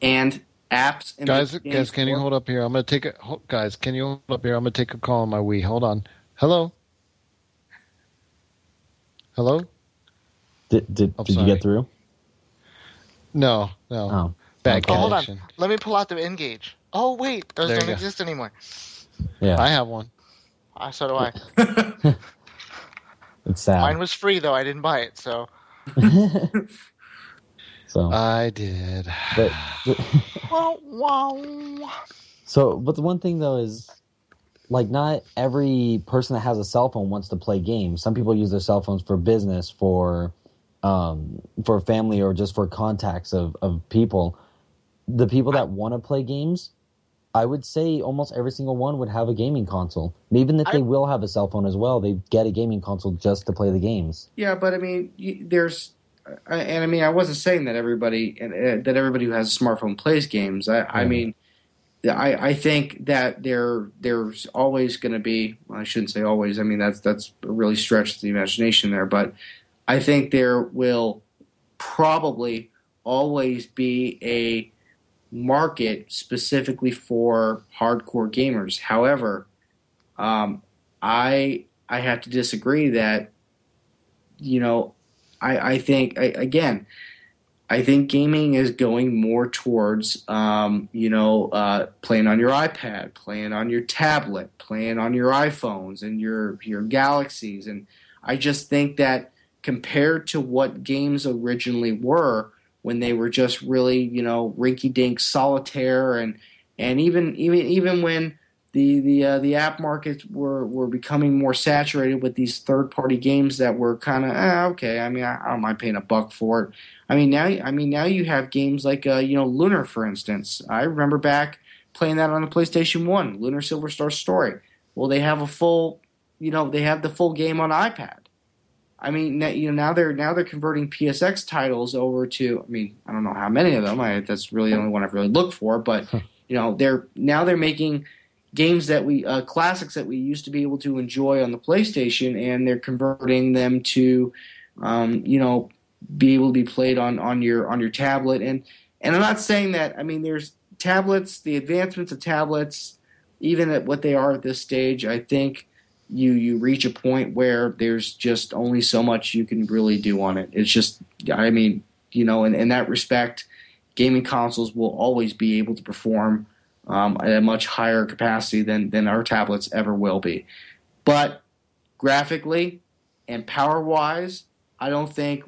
And apps and guys, guys, can you hold up here? I'm gonna take a guys. Can you hold up here? I'm gonna take a call on my Wii. Hold on. Hello. Hello. Did did, I'm did you get through? No, no. Oh, Bad Oh, hold on. connection. Let me pull out the N-Gage. Oh wait, those There don't exist anymore. yeah. I have one. Ah, so do I. it's sad. Mine was free though. I didn't buy it, so so, I did. but wow, wow. so, but the one thing though is, like, not every person that has a cell phone wants to play games. Some people use their cell phones for business, for um, for family, or just for contacts of of people. The people that want to play games, I would say almost every single one would have a gaming console. Even if I- they will have a cell phone as well, they get a gaming console just to play the games. Yeah, but I mean, there's and I mean, I wasn't saying that everybody uh, that everybody who has a smartphone plays games. I, I mean, I, I think that there there's always going to be. Well, I shouldn't say always. I mean, that's that's really stretched the imagination there. But I think there will probably always be a market specifically for hardcore gamers. However, um, I I have to disagree that you know I I think I, again I think gaming is going more towards um, you know uh, playing on your iPad, playing on your tablet, playing on your iPhones and your your Galaxies, and I just think that compared to what games originally were when they were just really you know rinky dink solitaire and and even even even when the the uh, the app markets were were becoming more saturated with these third party games that were kind of eh, okay. I mean, I, I, don't mind paying a buck for it. I mean now I mean now you have games like uh, you know Lunar for instance. I remember back playing that on the PlayStation One, Lunar Silver Star Story. Well, they have a full you know they have the full game on iPad. I mean, you know, now they're now they're converting PSX titles over to. I mean, I don't know how many of them. I, that's really the only one I've really looked for. But you know, they're now they're making games that we uh, classics that we used to be able to enjoy on the PlayStation, and they're converting them to, um, you know, be able to be played on on your on your tablet. And and I'm not saying that. I mean, there's tablets, the advancements of tablets, even at what they are at this stage. I think you you reach a point where there's just only so much you can really do on it. It's just, I mean, you know, in, in that respect, gaming consoles will always be able to perform um, at a much higher capacity than than our tablets ever will be. But graphically and power wise, I don't think,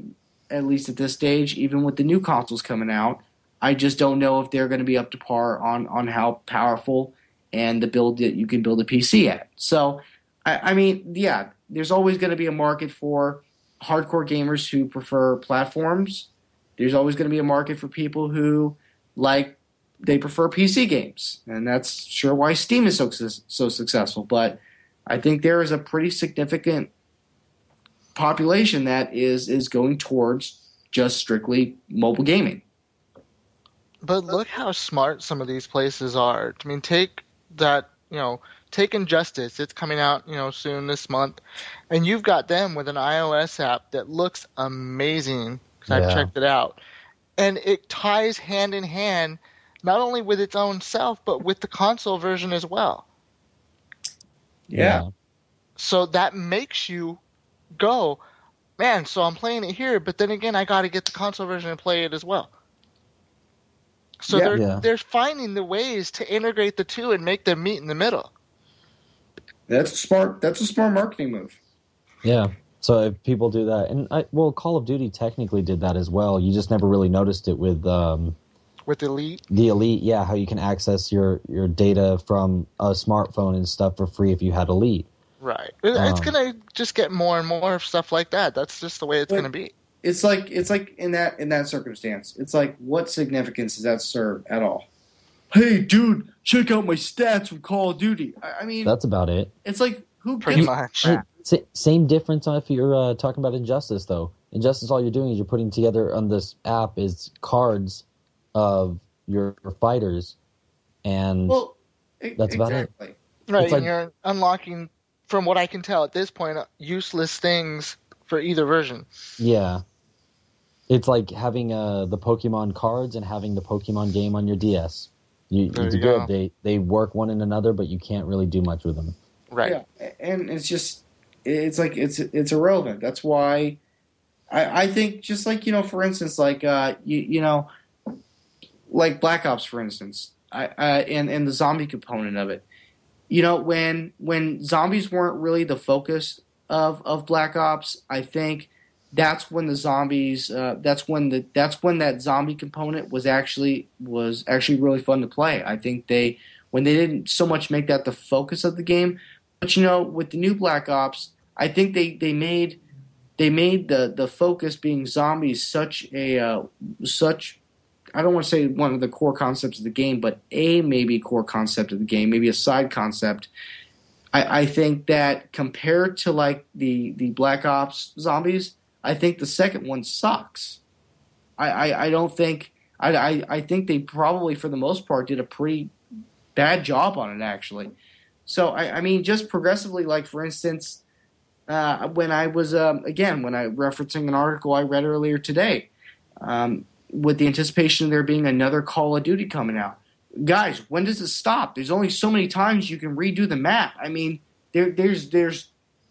at least at this stage, even with the new consoles coming out, I just don't know if they're going to be up to par on on how powerful and the build that you can build a PC at. So, I, I mean, yeah, there's always going to be a market for hardcore gamers who prefer platforms. There's always going to be a market for people who like they prefer PC games, and that's sure why Steam is so so successful. But I think there is a pretty significant population that is is going towards just strictly mobile gaming. But look how smart some of these places are. I mean, take that you know, take Injustice. It's coming out you know soon this month, and you've got them with an iOS app that looks amazing because yeah. I've checked it out, and it ties hand in hand not only with its own self, but with the console version as well. Yeah. So that makes you go, man, so I'm playing it here, but then again, I got to get the console version and play it as well. So yeah, they're yeah. they're finding the ways to integrate the two and make them meet in the middle. That's a smart. That's a smart marketing move. Yeah. So if people do that, and I, well, Call of Duty technically did that as well. You just never really noticed it with um, with Elite. The Elite, yeah, how you can access your your data from a smartphone and stuff for free if you had Elite. Right. It's um, gonna just get more and more stuff like that. That's just the way it's gonna be. It's like it's like in that in that circumstance. It's like what significance does that serve at all? Hey, dude, check out my stats from Call of Duty. I, I mean, that's about it. It's like who pretty much. same difference if you're uh, talking about Injustice, though. Injustice, all you're doing is you're putting together on this app is cards of your fighters, and well, that's about it. Right, like, you're unlocking, from what I can tell at this point, useless things for either version. Yeah, it's like having uh, the Pokemon cards and having the Pokemon game on your DS. You, it's you good. Go. They they work one in another, but you can't really do much with them. Right. Yeah, and it's just it's like it's it's irrelevant. That's why I, I think just like you know, for instance, like uh, you you know, like Black Ops, for instance, I, uh, and and the zombie component of it. You know, when when zombies weren't really the focus of of Black Ops, I think that's when the zombies. Uh, that's when the that's when that zombie component was actually was actually really fun to play. I think they when they didn't so much make that the focus of the game, but you know, with the new Black Ops, I think they they made they made the the focus being zombies such a uh, such I don't want to say one of the core concepts of the game, but a maybe core concept of the game, maybe a side concept. I, I think that compared to like the the Black Ops zombies, I think the second one sucks. I, I, I don't think I, I I think they probably for the most part did a pretty bad job on it actually. So I, I mean, just progressively, like for instance, uh, when I was um, again when I referencing an article I read earlier today, um, with the anticipation of there being another Call of Duty coming out. Guys, when does it stop? There's only so many times you can redo the map. I mean, there there's there's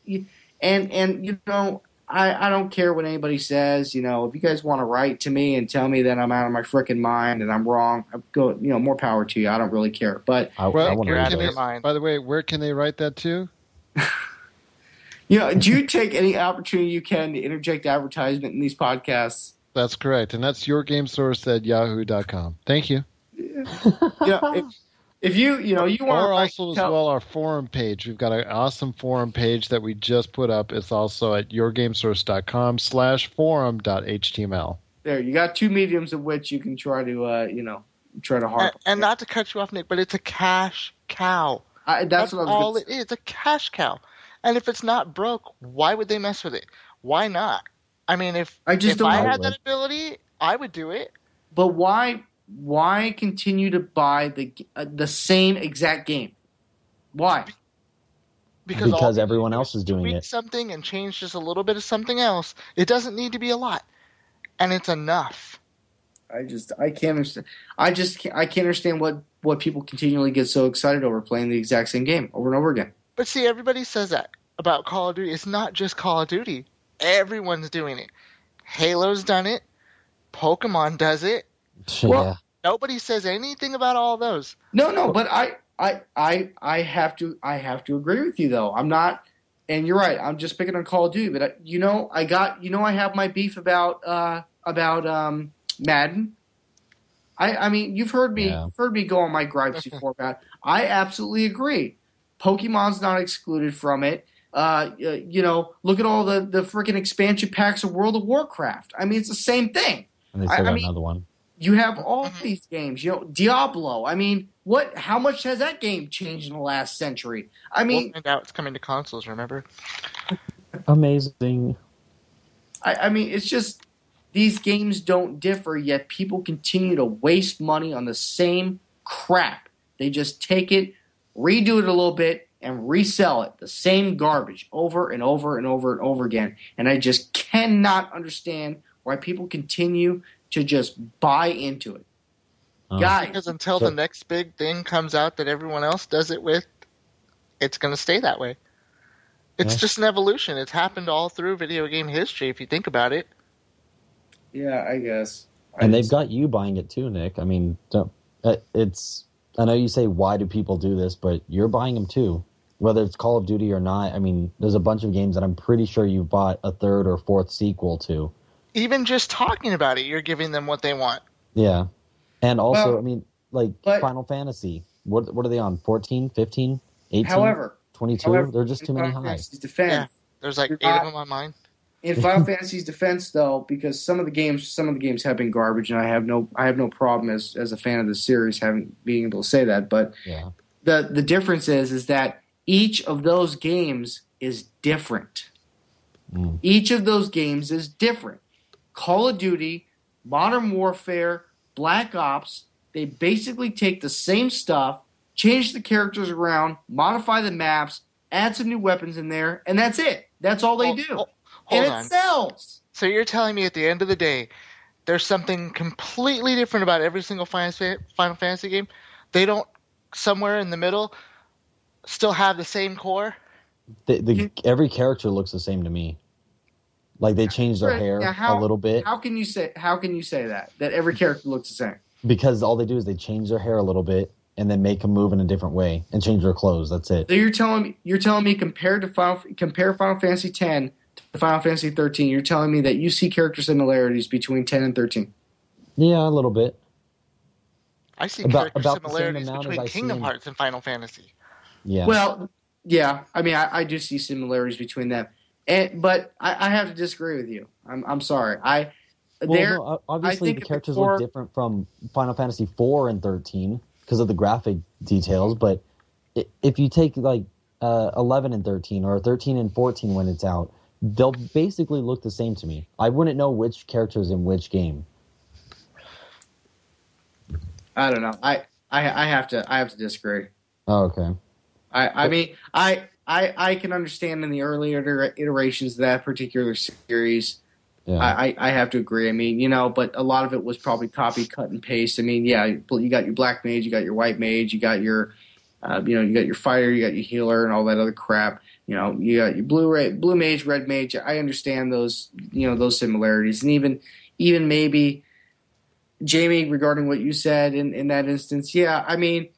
and and you know I, I don't care what anybody says. You know, if you guys want to write to me and tell me that I'm out of my freaking mind and I'm wrong, I go. You know, more power to you. I don't really care. But I, Well, I want you're out of your mind. By the way, where can they write that to? you know, do you take any opportunity you can to interject advertisement in these podcasts? That's correct, and that's your game source at yahoo.com. Thank you. You know, if, if you you know you want Or to also as tell, well our forum page. We've got an awesome forum page that we just put up. It's also at yourgamesource.com slash forum.html. there you got two mediums of which you can try to uh, you know try to And, harp. and not to cut you off, Nick, but it's a cash cow. I, that's, what I was all gonna it is. A cash cow. And if it's not broke, why would they mess with it? Why not? I mean, if I just if don't I had that ability, I would do it. But why why continue to buy the uh, the same exact game? Why? Because, Because everyone else is doing it. something and change just a little bit of something else. It doesn't need to be a lot, and it's enough. I just I can't understand. I just can't, I can't understand what what people continually get so excited over playing the exact same game over and over again. But see, everybody says that about Call of Duty. It's not just Call of Duty. Everyone's doing it. Halo's done it. Pokemon does it. Well- yeah. Nobody says anything about all those. No, no, but I I I I have to I have to agree with you though. I'm not. And you're right. I'm just picking on Call of Duty, but I, you know, I got you know, I have my beef about uh about um Madden. I I mean, you've heard me Yeah. you've heard me go on my gripes before about. I absolutely agree. Pokemon's not excluded from it. Uh, uh, you know, look at all the the freaking expansion packs of World of Warcraft. I mean, it's the same thing And they I- still I got mean- another one. you have all these games. You know, Diablo. I mean, what? How much has that game changed in the last century? I We'll mean, find out it's coming to consoles. Remember? Amazing. I, I mean, it's just these games don't differ. Yet people continue to waste money on the same crap. They just take it, redo it a little bit, and resell it. The same garbage over and over and over and over again. And I just cannot understand why people continue to just buy into it. Uh, Guys, Because until So- the next big thing comes out that everyone else does it with, it's going to stay that way. It's Yeah. just an evolution. It's happened all through video game history, if you think about it. yeah, I guess. and I they've just- got you buying it too, Nick. I mean, don't, uh, it's. I know you say why do people do this, but you're buying them too. Whether it's Call of Duty or not, I mean, there's a bunch of games that I'm pretty sure you bought a third or fourth sequel to. Even just talking about it, you're giving them what they want. Yeah, and also, Well, I mean, like but- Final Fantasy. What what are they on? 14, 15, 18, However, 22? however, They're just too many Final high. Defense, Yeah. There's like eight not- of them on mine. in Final Fantasy's defense, though, because some of the games, some of the games have been garbage, and I have no, I have no problem as as a fan of the series having being able to say that. But Yeah, the the difference is, is that each of those games is different. Mm. Each of those games is different. Call of Duty, Modern Warfare, Black Ops, they basically take the same stuff, change the characters around, modify the maps, add some new weapons in there, and that's it. That's all they Hold- do. hol- Hold and on. it sells. So you're telling me at the end of the day, there's something completely different about every single Final Fantasy game? They don't somewhere in the middle still have the same core? the, the every character looks the same to me. Like they changed their hair yeah, how- a little bit How can you say how can you say that? That every character looks the same. because all they do is they change their hair a little bit and then make them move in a different way and change their clothes. That's it. So you're telling me you're telling me compared to Final compare Final Fantasy X to Final Fantasy 13, you're telling me that you see character similarities between 10 and 13. Yeah, a little bit. I see About- character about similarities between Kingdom in- Hearts and Final Fantasy. Yeah. Well, yeah, I mean, I, I do see similarities between them, and but I, I have to disagree with you. I'm I'm sorry. I Well, there. no, obviously think the characters before- look different from Final Fantasy four and thirteen because of the graphic details. But if you take like uh, eleven and thirteen or thirteen and fourteen when it's out, they'll basically look the same to me. I wouldn't know which characters in which game. I don't know. I, I I have to I have to disagree. Oh, okay. I I mean I I I can understand in the earlier iterations of that particular series. Yeah. I, I I have to agree. I mean, you know, but a lot of it was probably copy, cut, and paste. I mean, yeah, you got your black mage, you got your white mage, you got your, uh, you know, you got your fighter, you got your healer, and all that other crap. You know, you got your blue red, blue mage, red mage. I understand those, you know, those similarities, and even even maybe Jamie regarding what you said in in that instance. Yeah, I mean,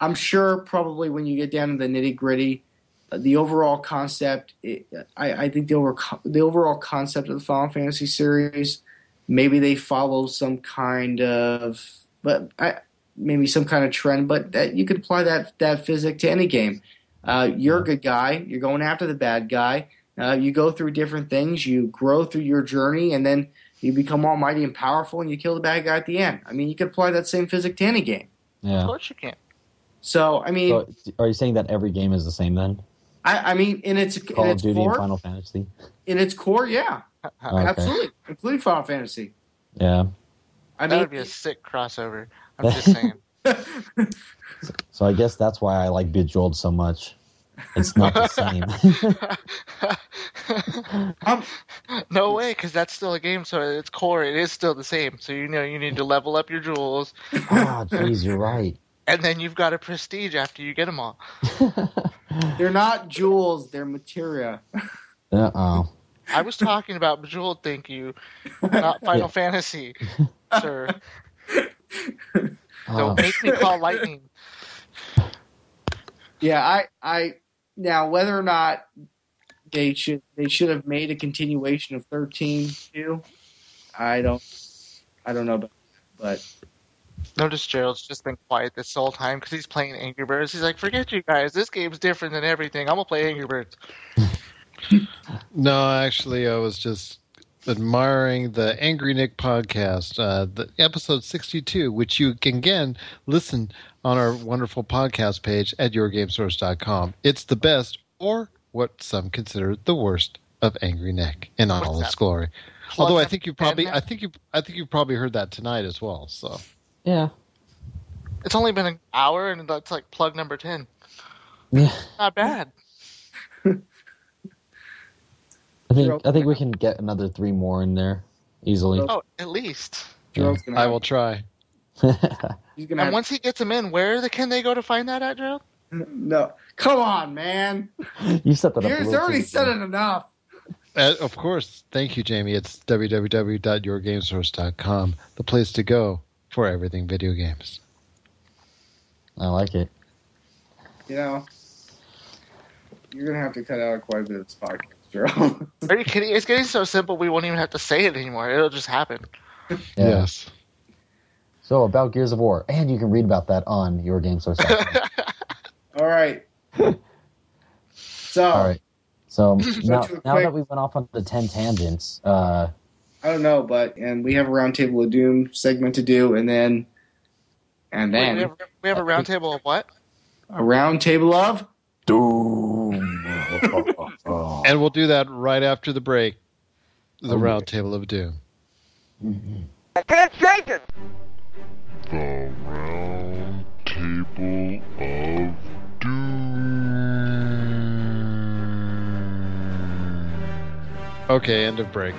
I'm sure probably when you get down to the nitty gritty, the overall concept, it, I, I think the over the overall concept of the Final Fantasy series, maybe they follow some kind of, but I, maybe some kind of trend. But that you could apply that that physic to any game. Uh, you're a good guy. You're going after the bad guy. Uh, you go through different things. You grow through your journey, and then you become almighty and powerful, and you kill the bad guy at the end. I mean, you could apply that same physic to any game. Yeah. Of course you can. So, I mean, So, are you saying that every game is the same then? I, I mean, in its in Call of its Duty and core, Final Fantasy. in its core, yeah, Okay. absolutely, including Final Fantasy. Yeah. I that mean, would be a sick crossover. I'm just saying. So I guess that's why I like Bejeweled so much. It's not the same. um, no way, because that's still a game. So at its core, it is still the same. So you know you need to level up your jewels, Ah, jeez, you're right. And then you've got a prestige after you get them all. they're not jewels; they're materia. Uh oh. I was talking about Bejeweled, thank you, not Final Yeah. Fantasy, sir. Don't make me call lightning. Yeah, I, I now whether or not they should they should have made a continuation of thirteen too. I don't, I don't know, about that, but Notice Gerald's just been quiet this whole time because he's playing Angry Birds. He's like, forget you guys. This game's different than everything. I'm gonna play Angry Birds. No, actually, I was just admiring the Angry Nick podcast, uh, the episode 62, which you can again listen on our wonderful podcast page at yourgamesource.com. It's the best, or what some consider the worst, of Angry Nick in all its glory. Although I think you probably. I think you, I think you probably heard that tonight as well. So yeah. It's only been an hour, and that's like plug number ten. Yeah. Not bad. I think I think we can get another three more in there easily. Oh, at least. Gerald's gonna. I will try. And Have, once he gets them in, where the, can they go to find that at, Gerald? no, come on, man. you set that up. a He's little already said it enough. Uh, of course. Thank you, Jamie. It's www.yourgamesource.com, the place to go for everything video games. I like it. You know, you're gonna have to cut out quite a bit of this podcast, Gerald. Are you kidding? It's getting so simple we won't even have to say it anymore. It'll just happen. Yeah. Yes. So about Gears of War, and you can read about that on your game source. All right. So All right. So now, now that we went off on the ten tangents, uh, I don't know, but and we have a roundtable of doom segment to do, and then and Wait, then we have, we have a roundtable of what? a roundtable of Doom. And we'll do that right after the break. The Oh, yeah. round table of doom. I can't shake it. The Round Table of Doom. Okay, end of break.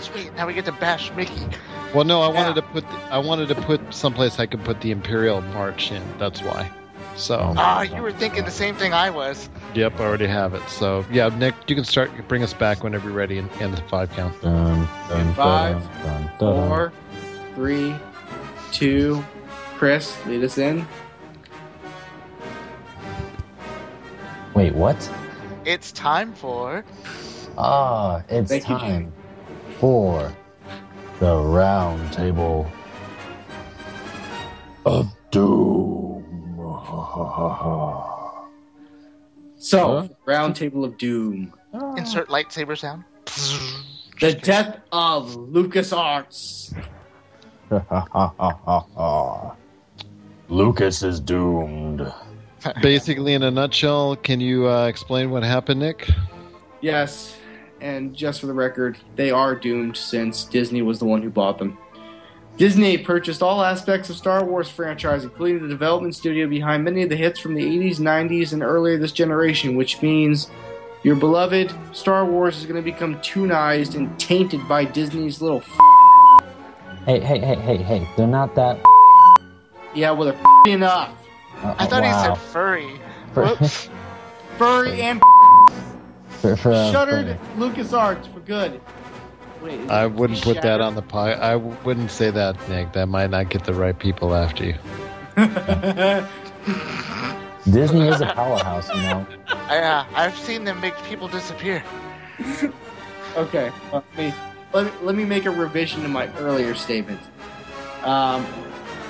Sweet. Now we get to bash Mickey. Well, no, I Yeah. wanted to put the, I wanted to put someplace I could put the Imperial March in. That's why. So, Ah, you were thinking the same thing I was. yep, I already have it. So, yeah, Nick, you can start. Bring us back whenever you're ready and end the five count. Dun, dun, Five, dun, dun, dun. four, three, two. Chris, lead us in. Wait, what? It's time for. Ah, it's Thank you, time for the round table of doom. So, Huh? roundtable of doom. Insert lightsaber sound. The death of LucasArts. Lucas is doomed. Basically, in a nutshell, can you uh, explain what happened, Nick? Yes, and just for the record, they are doomed since Disney was the one who bought them. Disney purchased all aspects of Star Wars franchise, including the development studio behind many of the hits from the 80s, 90s, and earlier this generation, which means your beloved Star Wars is going to become toonized and tainted by Disney's little f- Hey, hey, hey, hey, hey! They're not that. yeah, well, they're f- enough. Uh, I thought wow. he said furry. For- Whoops. Furry and for, for, uh, shuttered for- LucasArts for good. Wait, I wouldn't put that on the pie. I wouldn't say that, Nick. That might not get the right people after you. Disney is a powerhouse, you know. I, uh, I've seen them make people disappear. Okay, let me, let me let me make a revision to my earlier statement. Um,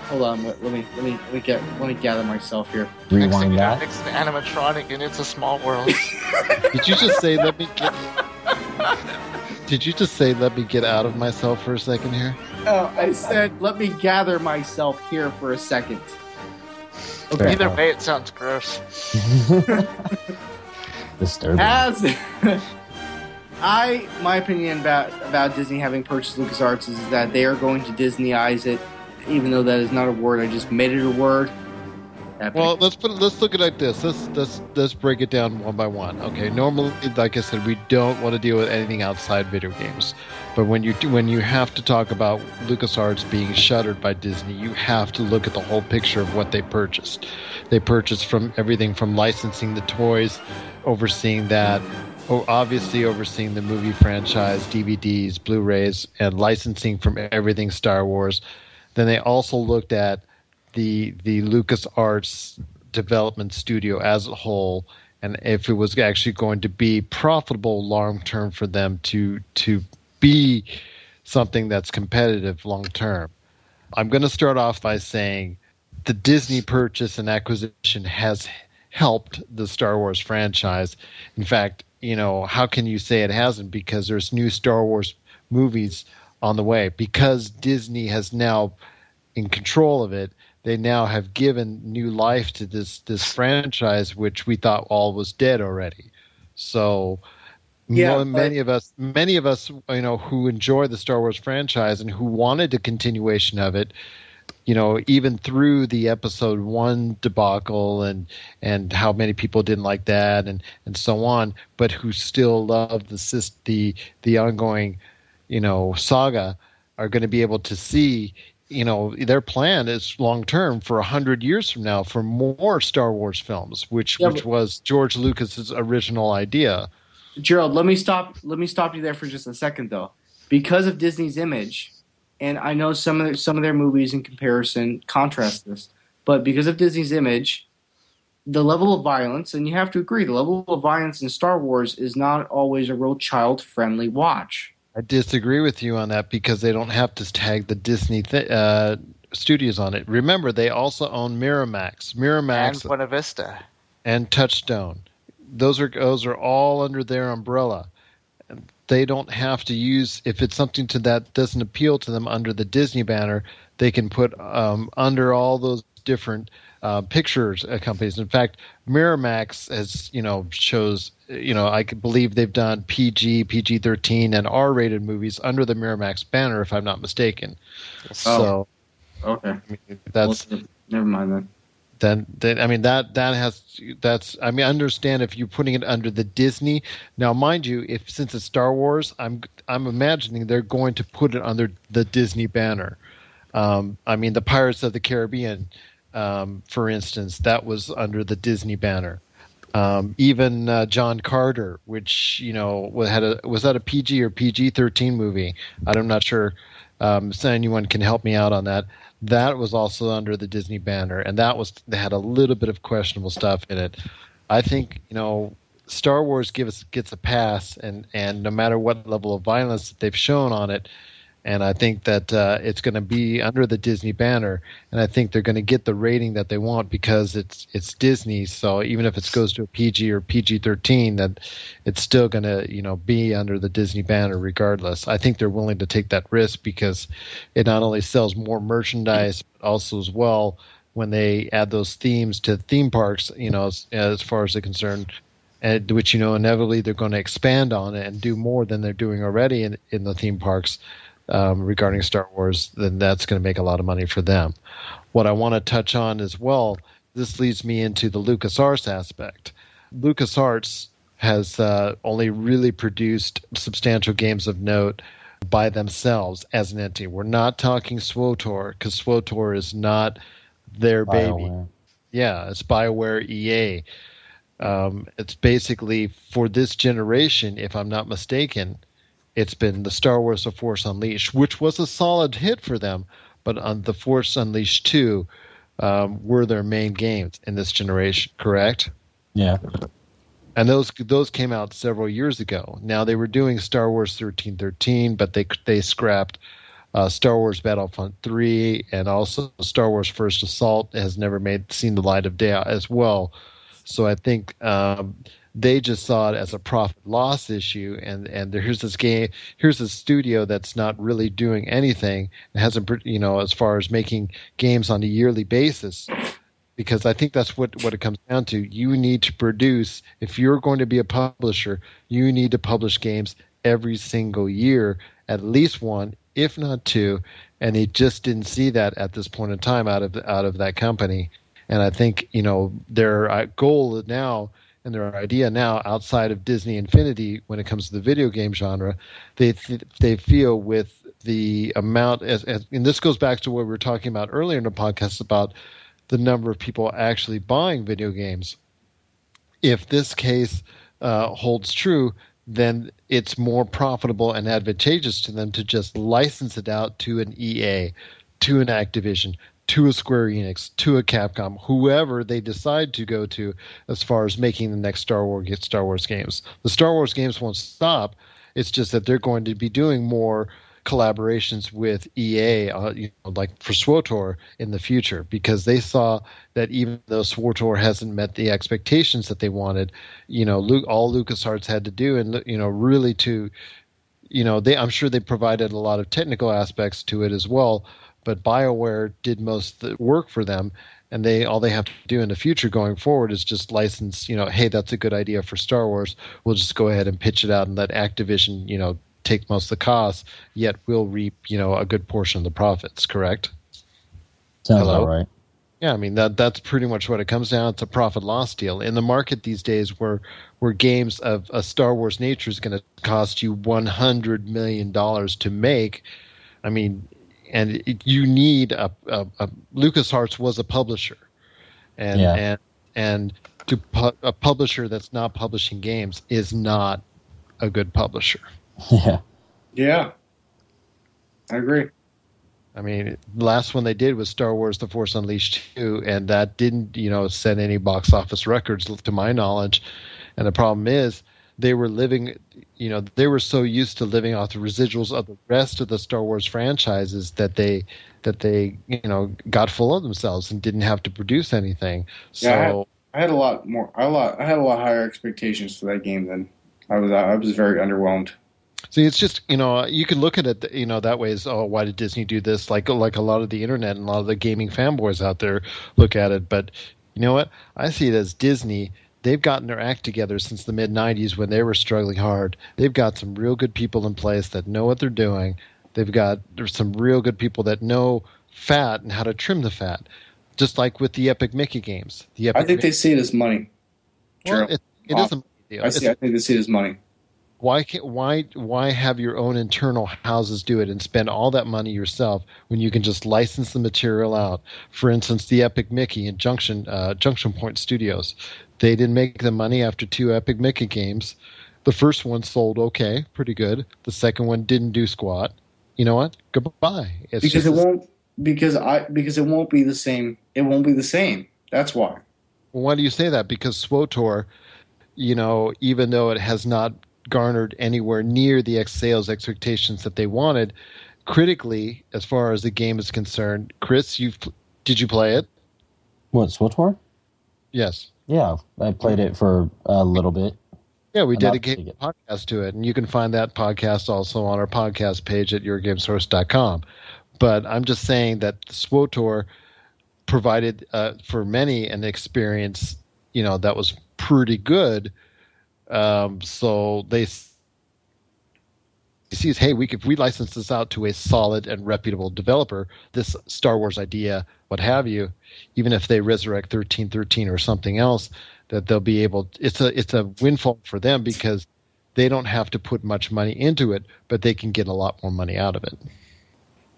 hold on, let, let me let me let me get let me gather myself here. Next thing Rewind you know, that. Nick's an animatronic and it's a small world. Did you just say let me get? Did you just say let me get out of myself for a second here? Oh, I said let me gather myself here for a second. Fair Either way, it sounds gross. Disturbing. As I, my opinion about about Disney having purchased LucasArts is that they are going to Disneyize it, even though that is not a word. I just made it a word. Well, let's put let's look at it like this. Let's let's let's break it down one by one. Okay, normally, like I said, we don't want to deal with anything outside video games. But when you do, when you have to talk about LucasArts being shuttered by Disney, you have to look at the whole picture of what they purchased. They purchased from everything from licensing the toys, overseeing that, obviously overseeing the movie franchise, DVDs, Blu-rays, and licensing from everything Star Wars. Then they also looked at the the LucasArts development studio as a whole and if it was actually going to be profitable long term for them to to be something that's competitive long term. I'm going to start off by saying the Disney purchase and acquisition has helped the Star Wars franchise. In fact, you know, how can you say it hasn't because there's new Star Wars movies on the way. Because Disney has now in control of it they now have given new life to this this franchise which we thought all was dead already. So Yeah, mo- but- many of us many of us you know who enjoy the Star Wars franchise and who wanted a continuation of it you know even through the episode 1 debacle and and how many people didn't like that and and so on but who still love the the the ongoing you know saga are going to be able to see you know their plan is long term for a hundred years from now for more Star Wars films, which Yeah, which was George Lucas's original idea. Gerald, let me stop. Let me stop you there for just a second, though, because of Disney's image, and I know some of their, some of their movies in comparison contrast this, but because of Disney's image, the level of violence, and you have to agree, the level of violence in Star Wars is not always a real child-friendly watch. I disagree with you on that because they don't have to tag the Disney th- uh, studios on it. Remember, they also own Miramax, Miramax, and Buena Vista. and Touchstone. Those are those are all under their umbrella. They don't have to use if it's something to that doesn't appeal to them under the Disney banner. They can put um, under all those different uh, pictures uh, companies. In fact, Miramax has you know shows you know I believe they've done PG, PG thirteen, and R rated movies under the Miramax banner, if I'm not mistaken. So Okay, I mean, that's Well, never mind then. then then I mean that that has that's I mean I understand if you're putting it under the Disney now mind you if since it's Star Wars I'm I'm imagining they're going to put it under the Disney banner um, I mean the Pirates of the Caribbean um, for instance that was under the Disney banner. Um, even uh, John Carter which you know had a was that a PG or PG thirteen movie? I'm not sure. Um, so anyone can help me out on that. That was also under the Disney banner, and that was they had a little bit of questionable stuff in it. I think you know Star Wars gives gets a pass, and and no matter what level of violence that they've shown on it, and I think that uh, it's going to be under the Disney banner, and I think they're going to get the rating that they want because it's it's Disney. So even if it goes to a PG or PG thirteen, that it's still going to you know be under the Disney banner regardless. I think they're willing to take that risk because it not only sells more merchandise, but also as well when they add those themes to theme parks. You know, as, as far as they're concerned. and which you know inevitably they're going to expand on it and do more than they're doing already in in the theme parks um, regarding Star Wars, then that's going to make a lot of money for them. What I want to touch on as well, this leads me into the LucasArts aspect. LucasArts has uh, only really produced substantial games of note by themselves as an entity. We're not talking SWOTOR because SWOTOR is not their baby. BioWare. Yeah, it's BioWare EA. Um, it's basically for this generation, if I'm not mistaken, it's been the Star Wars The Force Unleashed, which was a solid hit for them, but on The Force Unleashed 2 um, were their main games in this generation, correct? Yeah. and those those came out several years ago. Now they were doing Star Wars thirteen thirteen, but they they scrapped uh, Star Wars Battlefront three and also Star Wars First Assault has never made seen the light of day as well. So I think um, they just saw it as a profit loss issue, and and here's this game, here's a studio that's not really doing anything, and hasn't you know as far as making games on a yearly basis because I think that's what, what it comes down to. You need to produce, if you're going to be a publisher, you need to publish games every single year, at least one, if not two. And they just didn't see that at this point in time out of out of that company. And I think you know their uh, goal now and their idea now outside of Disney Infinity when it comes to the video game genre, they th- they feel with the amount as, as and this goes back to what we were talking about earlier in the podcast about the number of people actually buying video games. If this case uh, holds true, then it's more profitable and advantageous to them to just license it out to an EA, to an Activision, to a Square Enix, to a Capcom, whoever they decide to go to as far as making the next Star Wars Star Wars games. The Star Wars games won't stop. It's just that they're going to be doing more collaborations with EA, uh, you know, like for SWOTOR in the future, because they saw that even though SWOTOR hasn't met the expectations that they wanted, you know, Luke, all LucasArts had to do, and you know, really to, you know, they I'm sure they provided a lot of technical aspects to it as well, but BioWare did most of the work for them. And they all they have to do in the future going forward is just license, you know, hey, that's a good idea for Star Wars. We'll just go ahead and pitch it out and let Activision, you know, take most of the costs, yet we'll reap, you know, a good portion of the profits, correct? Sounds Hello? all right. Yeah, I mean that that's pretty much what it comes down It's a profit loss deal. In the market these days where where games of a Star Wars nature is going to cost you 100 million dollars to make, I mean and it, you need a, a, a LucasArts was a publisher. And Yeah. and and to pu- a publisher that's not publishing games is not a good publisher. yeah. Yeah, I agree. I mean, the last one they did was Star Wars: The Force Unleashed two, and that didn't, you know, set any box office records to my knowledge. And the problem is, they were living, you know, they were so used to living off the residuals of the rest of the Star Wars franchises that they that they, you know, got full of themselves and didn't have to produce anything. So. Yeah, I had- I had a lot more. I had a lot. I had a lot higher expectations for that game than I was. I was very underwhelmed. See, it's just you know you can look at it you know that way as oh why did Disney do this like like a lot of the internet and a lot of the gaming fanboys out there look at it, but you know what I see it as Disney. They've gotten their act together since the mid '90s when they were struggling hard. They've got some real good people in place that know what they're doing. They've got there's some real good people that know fat and how to trim the fat, just like with the Epic Mickey games. The Epic I think they see it as money. well, it, it is a deal. I It's see. I think they see it as money. Why can't why why have your own internal houses do it and spend all that money yourself when you can just license the material out for instance the epic mickey and junction uh, junction point studios they didn't make the money after two epic mickey games the first one sold okay pretty good the second one didn't do squat you know what goodbye it's because it won't. Because I. Because it won't be the same. It won't be the same. That's why. Well, why do you say that? Because SWOTOR, you know, even though it has not garnered anywhere near the ex sales expectations that they wanted, critically, as far as the game is concerned, Chris, you did you play it? What, SWTOR? Yes. Yeah, I played it for a little bit. Yeah, we dedicated a podcast to it, and you can find that podcast also on our podcast page at yourgamesource.com. But I'm just saying that SWOTOR provided uh, for many an experience, you know, that was pretty good, Um, so they sees, hey, we could, if we license this out to a solid and reputable developer, this Star Wars idea, what have you, even if they resurrect thirteen thirteen or something else, that they'll be able. It's a it's a windfall for them because they don't have to put much money into it, but they can get a lot more money out of it.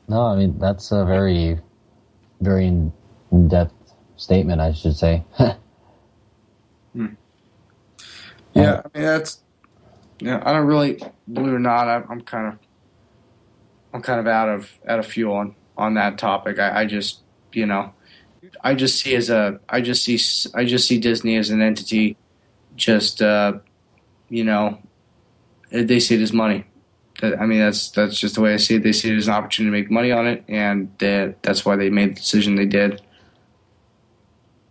No, I mean that's a very, very in depth statement, I should say. Yeah, I mean that's. Yeah, I don't really believe it or not. I'm, I'm kind of, I'm kind of out of out of fuel on on that topic. I, I just, you know, I just see as a, I just see, I just see Disney as an entity, just, uh, you know, they see it as money. I mean, that's that's just the way I see it. They see it as an opportunity to make money on it, and that that's why they made the decision they did.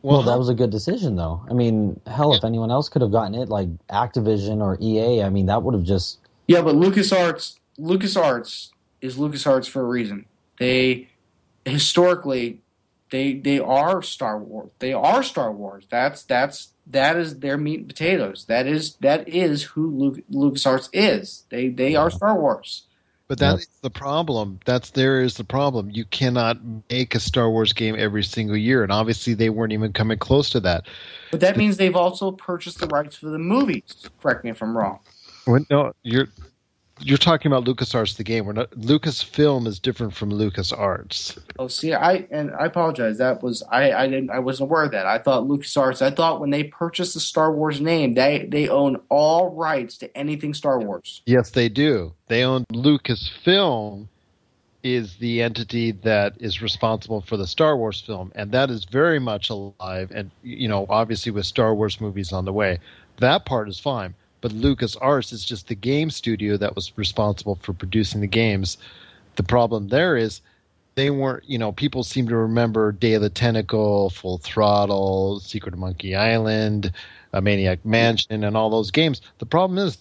Well, that was a good decision, though. I mean, hell, if anyone else could have gotten it, like Activision or EA, I mean, that would have just Yeah, but LucasArts LucasArts is LucasArts for a reason. They historically they they are Star Wars. They are Star Wars. That's that's that is their meat and potatoes. That is that is who Luke, LucasArts is. They they are Star Wars. But that's Yep. the problem. That's there is the problem. You cannot make a Star Wars game every single year, and obviously they weren't even coming close to that. But that means they've also purchased the rights for the movies. Correct me if I'm wrong. When, no, you're you're talking about LucasArts the game. We're not Lucasfilm is different from LucasArts. Oh, see, I and I apologize. That was I. I didn't. I wasn't aware of that. I thought LucasArts. I thought when they purchased the Star Wars name, they they own all rights to anything Star Wars. Yes, they do. They own Lucasfilm is the entity that is responsible for the Star Wars film, and that is very much alive. And you know, obviously with Star Wars movies on the way, that part is fine. But LucasArts is just the game studio that was responsible for producing the games. The problem there is they weren't, you know, people seem to remember Day of the Tentacle, Full Throttle, Secret of Monkey Island, uh, Maniac Mansion, and all those games. The problem is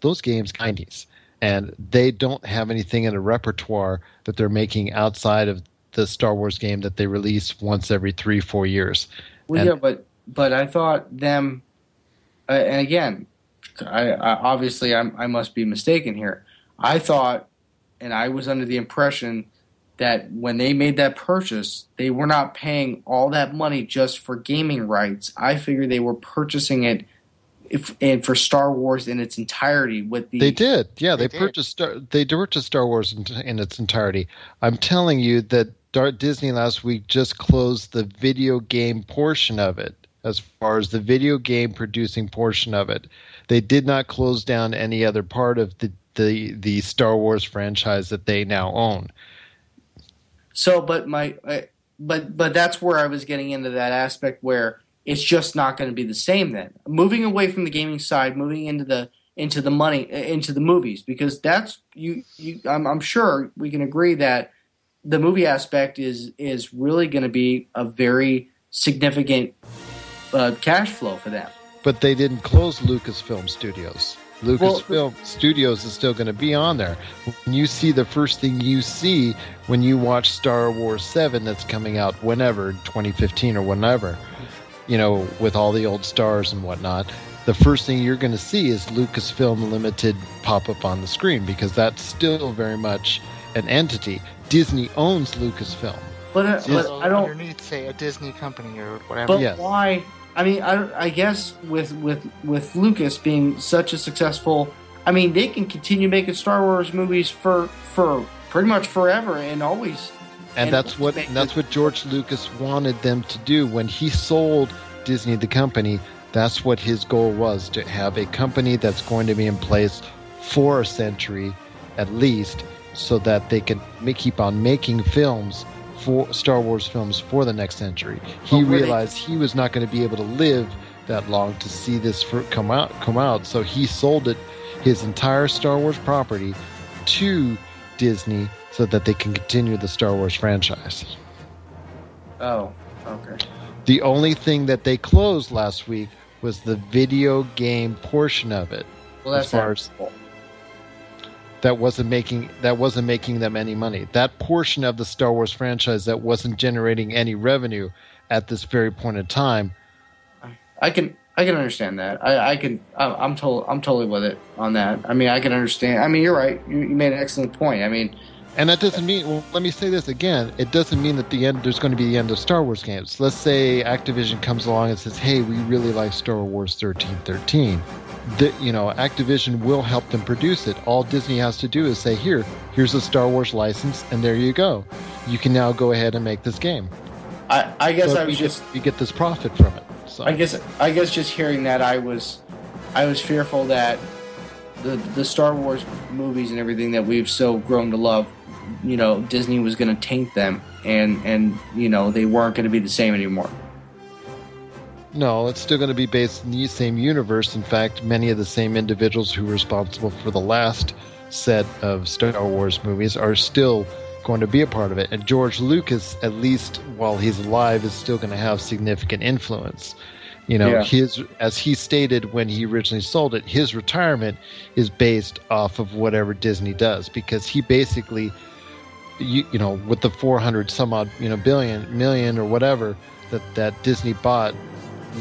those games 90s and they don't have anything in a repertoire that they're making outside of the Star Wars game that they release once every three, four years. Well, And- yeah, but but I thought them, uh, and again, I, I obviously I'm, I must be mistaken here. I thought, and I was under the impression that when they made that purchase, they were not paying all that money just for gaming rights. I figured they were purchasing it, if and for Star Wars in its entirety with the. They did, yeah. They, They did. purchased Star, they purchased Star Wars in, in its entirety. I'm telling you that Dar- Disney last week just closed the video game portion of it, as far as the video game producing portion of it. They did not close down any other part of the the, the Star Wars franchise that they now own. So, but my, but but that's where I was getting into that aspect where it's just not going to be the same. Then moving away from the gaming side, moving into the into the money into the movies because that's you. you I'm, I'm sure we can agree that the movie aspect is is really going to be a very significant uh, cash flow for them. but they didn't close Lucasfilm Studios. Lucasfilm Studios is still going to be on there. When you see the first thing you see when you watch Star Wars 7 that's coming out whenever, 2015 or whenever, you know, with all the old stars and whatnot, the first thing you're going to see is Lucasfilm Limited pop up on the screen because that's still very much an entity. Disney owns Lucasfilm. But, uh, but I don't. underneath say a Disney company or whatever. But Yes. why? I mean, I, I guess with with with Lucas being such a successful, I mean, they can continue making Star Wars movies for for pretty much forever and always. and And that's what make that's what George Lucas wanted them to do when he sold Disney the company. That's what his goal was to have a company that's going to be in place for a century at least, so that they can keep on making films for Star Wars films for the next century. He they- realized he was not going to be able to live that long to see this for, come out come out, so he sold it his entire Star Wars property to Disney so that they can continue the Star Wars franchise. Oh, okay. The only thing that they closed last week was the video game portion of it. Well, As that's far as- That wasn't making that wasn't making them any money. That portion of the Star Wars franchise that wasn't generating any revenue at this very point in time. I can I can understand that. I, I can. I'm, I'm total. I'm totally with it on that. I mean, I can understand. I mean, you're right. You, you made an excellent point. I mean, And that doesn't mean. Well, let me say this again. It doesn't mean that the end. There's going to be the end of Star Wars games. Let's say Activision comes along and says, "Hey, we really like Star Wars 1313." The, you know, Activision will help them produce it. All Disney has to do is say, "Here, here's a Star Wars license, and there you go. You can now go ahead and make this game." I, I guess So I was get- just. you get this profit from it. So I guess. I guess just hearing that, I was, I was fearful that the the Star Wars movies and everything that we've so grown to love, you know, Disney was going to taint them, and and you know they weren't going to be the same anymore. No, it's still going to be based in the same universe. In fact, many of the same individuals who were responsible for the last set of Star Wars movies are still going to be a part of it. And George Lucas, at least while he's alive, is still going to have significant influence. You know, Yeah. his as he stated when he originally sold it, his retirement is based off of whatever Disney does because he basically you, you know with the 400 some odd you know billion million or whatever that that Disney bought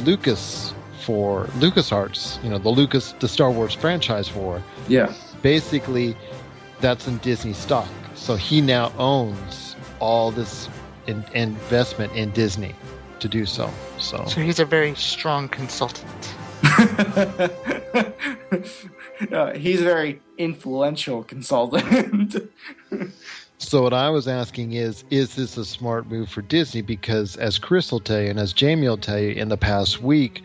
Lucas for LucasArts, you know, the Lucas the Star Wars franchise for. Yeah. Basically that's in Disney stock. So he now owns all this in, investment in Disney to do so. So So he's a very strong consultant. Uh, he's a very influential consultant. So what I was asking is, is this a smart move for Disney? Because as Chris will tell you, and as Jamie will tell you, in the past week,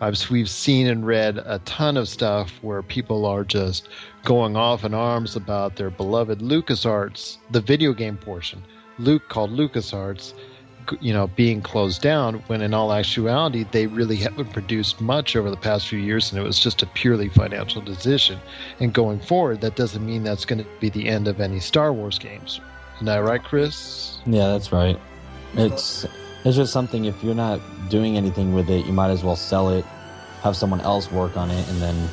I've we've seen and read a ton of stuff where people are just going off in arms about their beloved LucasArts, the video game portion, Luke called LucasArts, you know, being closed down. When in all actuality, they really haven't produced much over the past few years, and it was just a purely financial decision. And going forward, that doesn't mean that's going to be the end of any Star Wars games. Isn't that right, Chris? Yeah, that's right. It's it's just something. If you're not doing anything with it, you might as well sell it, have someone else work on it, and then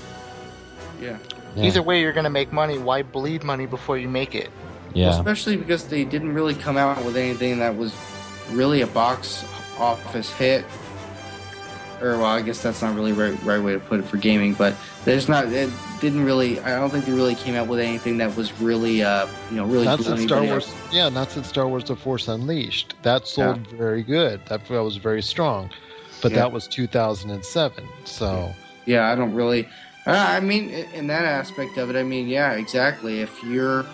yeah. yeah, Either way, you're going to make money. Why bleed money before you make it? yeah. Especially because they didn't really come out with anything that was really a box office hit. Or well, I guess that's not really right right way to put it for gaming, but there's not. It didn't really. I don't think they really came out with anything that was really, uh, you know, really. not since Star Wars. up. Yeah, not since Star Wars: The Force Unleashed. That sold very good. That that was very strong, but Yeah. that was 2007. So Yeah, I don't really. Uh, I mean, in that aspect of it, I mean, yeah, exactly. If you're,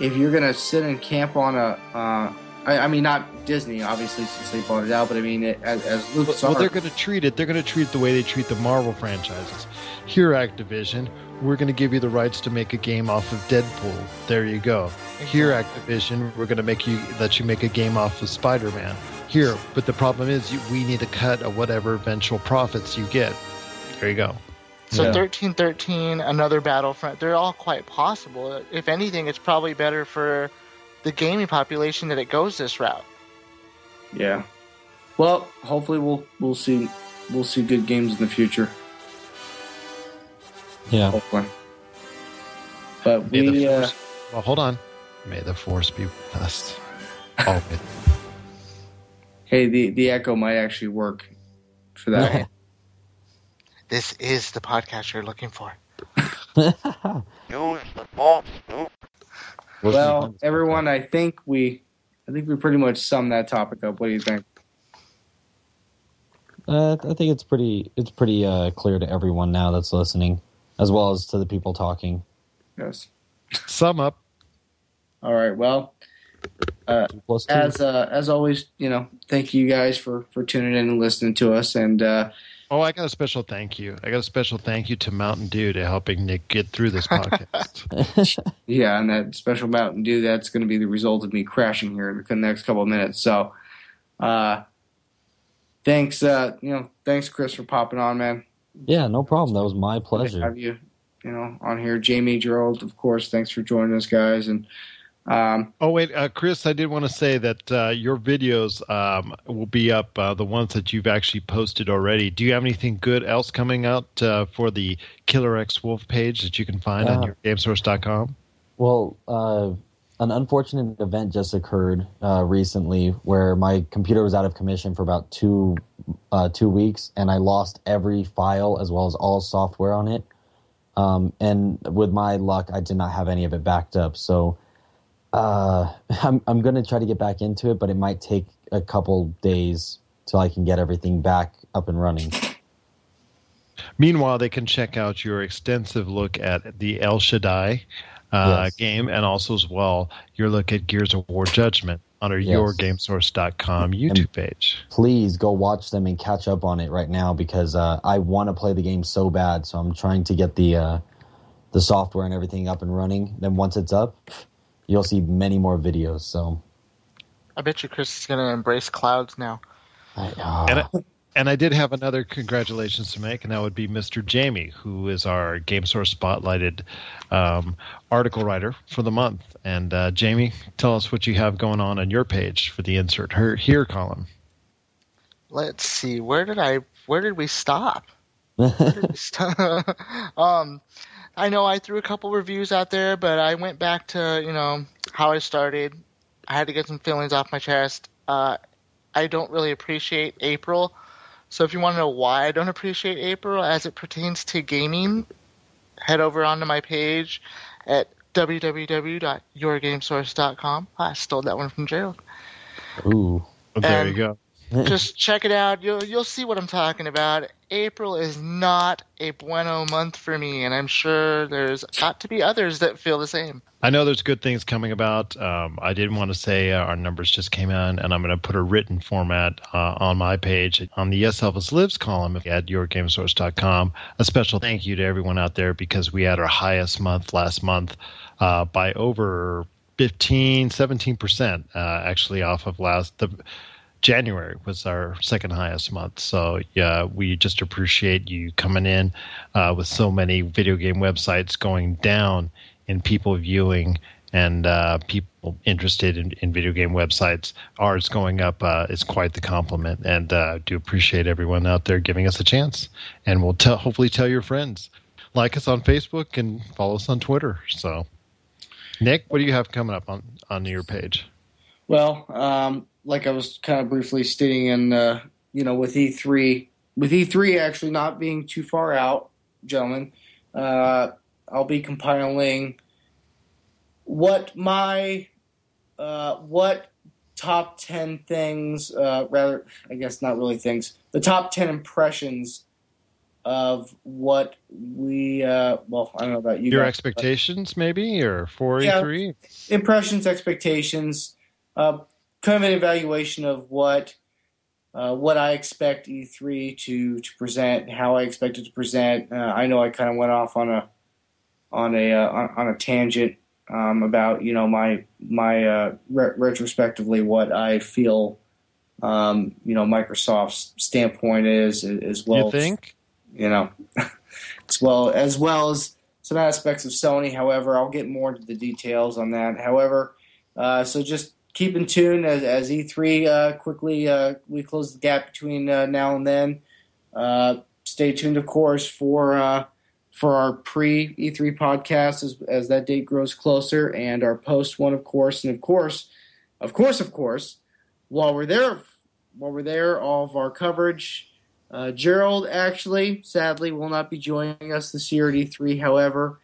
if you're gonna sit and camp on a, uh, I, I mean, not Disney, obviously, since they bought it out, but I mean, it, as, as Lucas, well, they're going to treat it. They're going to treat it the way they treat the Marvel franchises. Here, Activision, we're going to give you the rights to make a game off of Deadpool. There you go. Here, Activision, we're going to make you let you make a game off of Spider-Man. Here, but the problem is, you, we need a cut of whatever eventual profits you get. There you go. So Yeah. 1313, another Battlefront, they're all quite possible. If anything, it's probably better for the gaming population that it goes this route. yeah. Well, hopefully, we'll we'll see we'll see good games in the future. yeah. Hopefully, but May the we, uh, well, hold on. May the force be with us. Always. hey, the the echo might actually work for that. This is the podcast you're looking for. Use the force, Snoop. Well, everyone, I think we, I think we pretty much summed that topic up. What do you think? Uh, I think it's pretty it's pretty uh, clear to everyone now that's listening, as well as to the people talking. Yes. Sum up. All right. Well, uh, Two plus two. as uh, as always, you know, thank you guys for for tuning in and listening to us. And uh, Oh, I got a special thank you. I got a special thank you to Mountain Dew to helping Nick get through this podcast. yeah, and that special Mountain Dew, that's going to be the result of me crashing here in the next couple of minutes. So, uh, thanks, uh, you know, thanks, Chris, for popping on, man. yeah, no problem. That was my pleasure. have you, you know, on here. Jamie, Gerald, of course, thanks for joining us, guys. And um, oh wait, uh, Chris, I did want to say that uh, your videos um, will be up. Uh, the ones that you've actually posted already. Do you have anything good else coming out uh, for the Killer X Wolf page that you can find on Uh, your GameSource.com? Well, uh, an unfortunate event just occurred uh, recently where my computer was out of commission for about two uh, two weeks, and I lost every file as well as all software on it. Um, and with my luck, I did not have any of it backed up. So uh, I'm I'm going to try to get back into it, but it might take a couple days till I can get everything back up and running. Meanwhile, they can check out your extensive look at the El Shaddai uh, Yes. game and also as well your look at Gears of War Judgment on our Yes. yourgamesource.com YouTube page. Please go watch them and catch up on it right now because uh, I want to play the game so bad. So I'm trying to get the uh, the software and everything up and running. Then once it's up, you'll see many more videos. So I bet you Chris is gonna embrace clouds now. I, ah. And I, and I did have another congratulations to make, and that would be Mr. Jamie, who is our Game Source spotlighted um, article writer for the month. And uh, Jamie, tell us what you have going on on your page for the insert her, here column. Let's see, where did I where did we stop? Where did we stop? um I know I threw a couple reviews out there, but I went back to, you know, how I started. I had to get some feelings off my chest. Uh I don't really appreciate April. So if you want to know why I don't appreciate April as it pertains to gaming, head over onto my page at www.yourgamesource.com. I stole that one from Gerald. Ooh. Oh, there Um, you go. Just check it out. You'll you'll see what I'm talking about. April is not a bueno month for me, and I'm sure there's got to be others that feel the same. I know there's good things coming about. Um, I did want to say uh, our numbers just came in, and I'm going to put a written format uh, on my page on the Yes Elvis Lives column at yourgamesource.com. A special thank you to everyone out there because we had our highest month last month uh, by over 15, 17% uh, actually off of last the January was our second highest month. So yeah, we just appreciate you coming in uh, with so many video game websites going down in people viewing and uh, people interested in, in video game websites. Ours going up uh, is quite the compliment, and uh, do appreciate everyone out there giving us a chance. And we'll hopefully tell your friends, like us on Facebook and follow us on Twitter. So, Nick, what do you have coming up on on your page? Well, um, like I was kind of briefly stating, in uh, you know, with E3, with E3 actually not being too far out, gentlemen, uh, I'll be compiling what my uh, what top ten things, uh, rather, I guess not really things, the top ten impressions of what we. Uh, well, I don't know about you. Your guys, expectations, maybe, or for Yeah. E3? impressions, expectations, uh, kind of an evaluation of what uh, what I expect E3 to to present, how I expect it to present. Uh, I know I kind of went off on a on a uh, on, on a tangent um, about you know my my uh, re- retrospectively what I feel um, you know Microsoft's standpoint is as well. You think? you know, as well as well as some aspects of Sony. However, I'll get more into the details on that. However, uh, so just keep in tune as, as E3 uh, quickly uh, we close the gap between uh, now and then. Uh, stay tuned, of course, for uh, for our pre E3 podcast as as that date grows closer, and our post one, of course, and of course, of course, of course, while we're there, while we're there, all of our coverage. Uh, Gerald actually, sadly, will not be joining us this year at E3. However,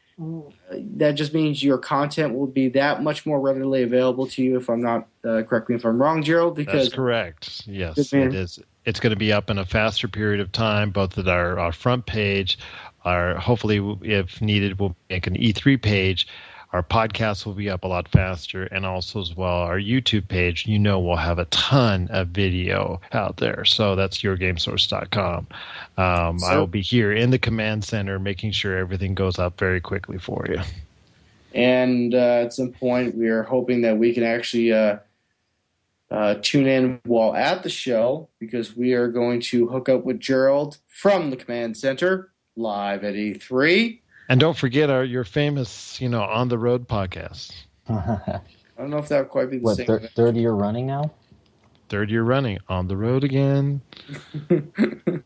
that just means your content will be that much more readily available to you. If I'm not uh, correct me if I'm wrong, Gerald, because That's correct. Yes, it is. It's going to be up in a faster period of time, both at our, our front page. Our hopefully, if needed, we'll make an E3 page. Our podcast will be up a lot faster, and also as well our YouTube page. You know, we'll have a ton of video out there. So that's yourgamesource.com. Um, I will be here in the command center, making sure everything goes up very quickly for you. and uh, at some point we are hoping that we can actually uh, uh, tune in while at the show because we are going to hook up with Gerald from the command center live at E E3. And don't forget our your famous, you know, on the road podcast. I don't know if that would quite be the what same. thir- third year running now? Third year running on the road again.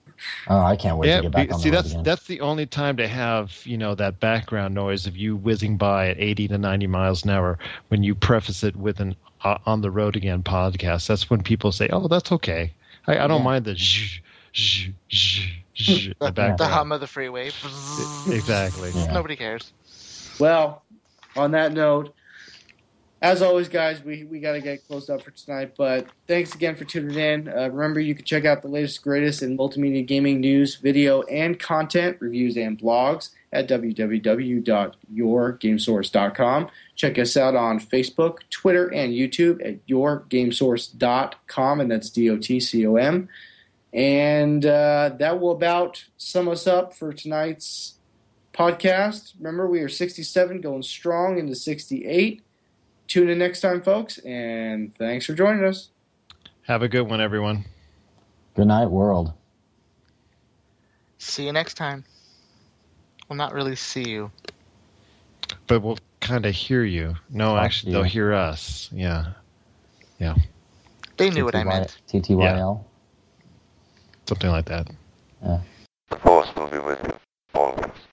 Oh, I can't wait yeah, to get back be- on see the road that's again. that's the only time to have you know that background noise of you whizzing by at 80 to 90 miles an hour when you preface it with an uh, on the road again podcast. That's when people say, "Oh, that's okay." I, I don't Yeah. mind the zh, zh, zh, zh, the The, the hum of the freeway. Exactly. Yeah. Nobody cares. Well, on that note, as always, guys, we, we got to get closed up for tonight. But thanks again for tuning in. Uh, remember, you can check out the latest, greatest in multimedia gaming news, video, and content, reviews, and blogs at www.yourgamesource.com. Check us out on Facebook, Twitter, and YouTube at yourgamesource.com, and that's D O T C O M. And uh, that will about sum us up for tonight's podcast. Remember, we are 67 going strong into 68. Tune in next time, folks, and thanks for joining us. Have a good one, everyone. Good night, world. See you next time. We'll not really see you. But we'll kind of hear you. No, Talk actually, to they'll hear us. Yeah. Yeah, They knew what I meant. TTYL. Something like that. The force will be with you always.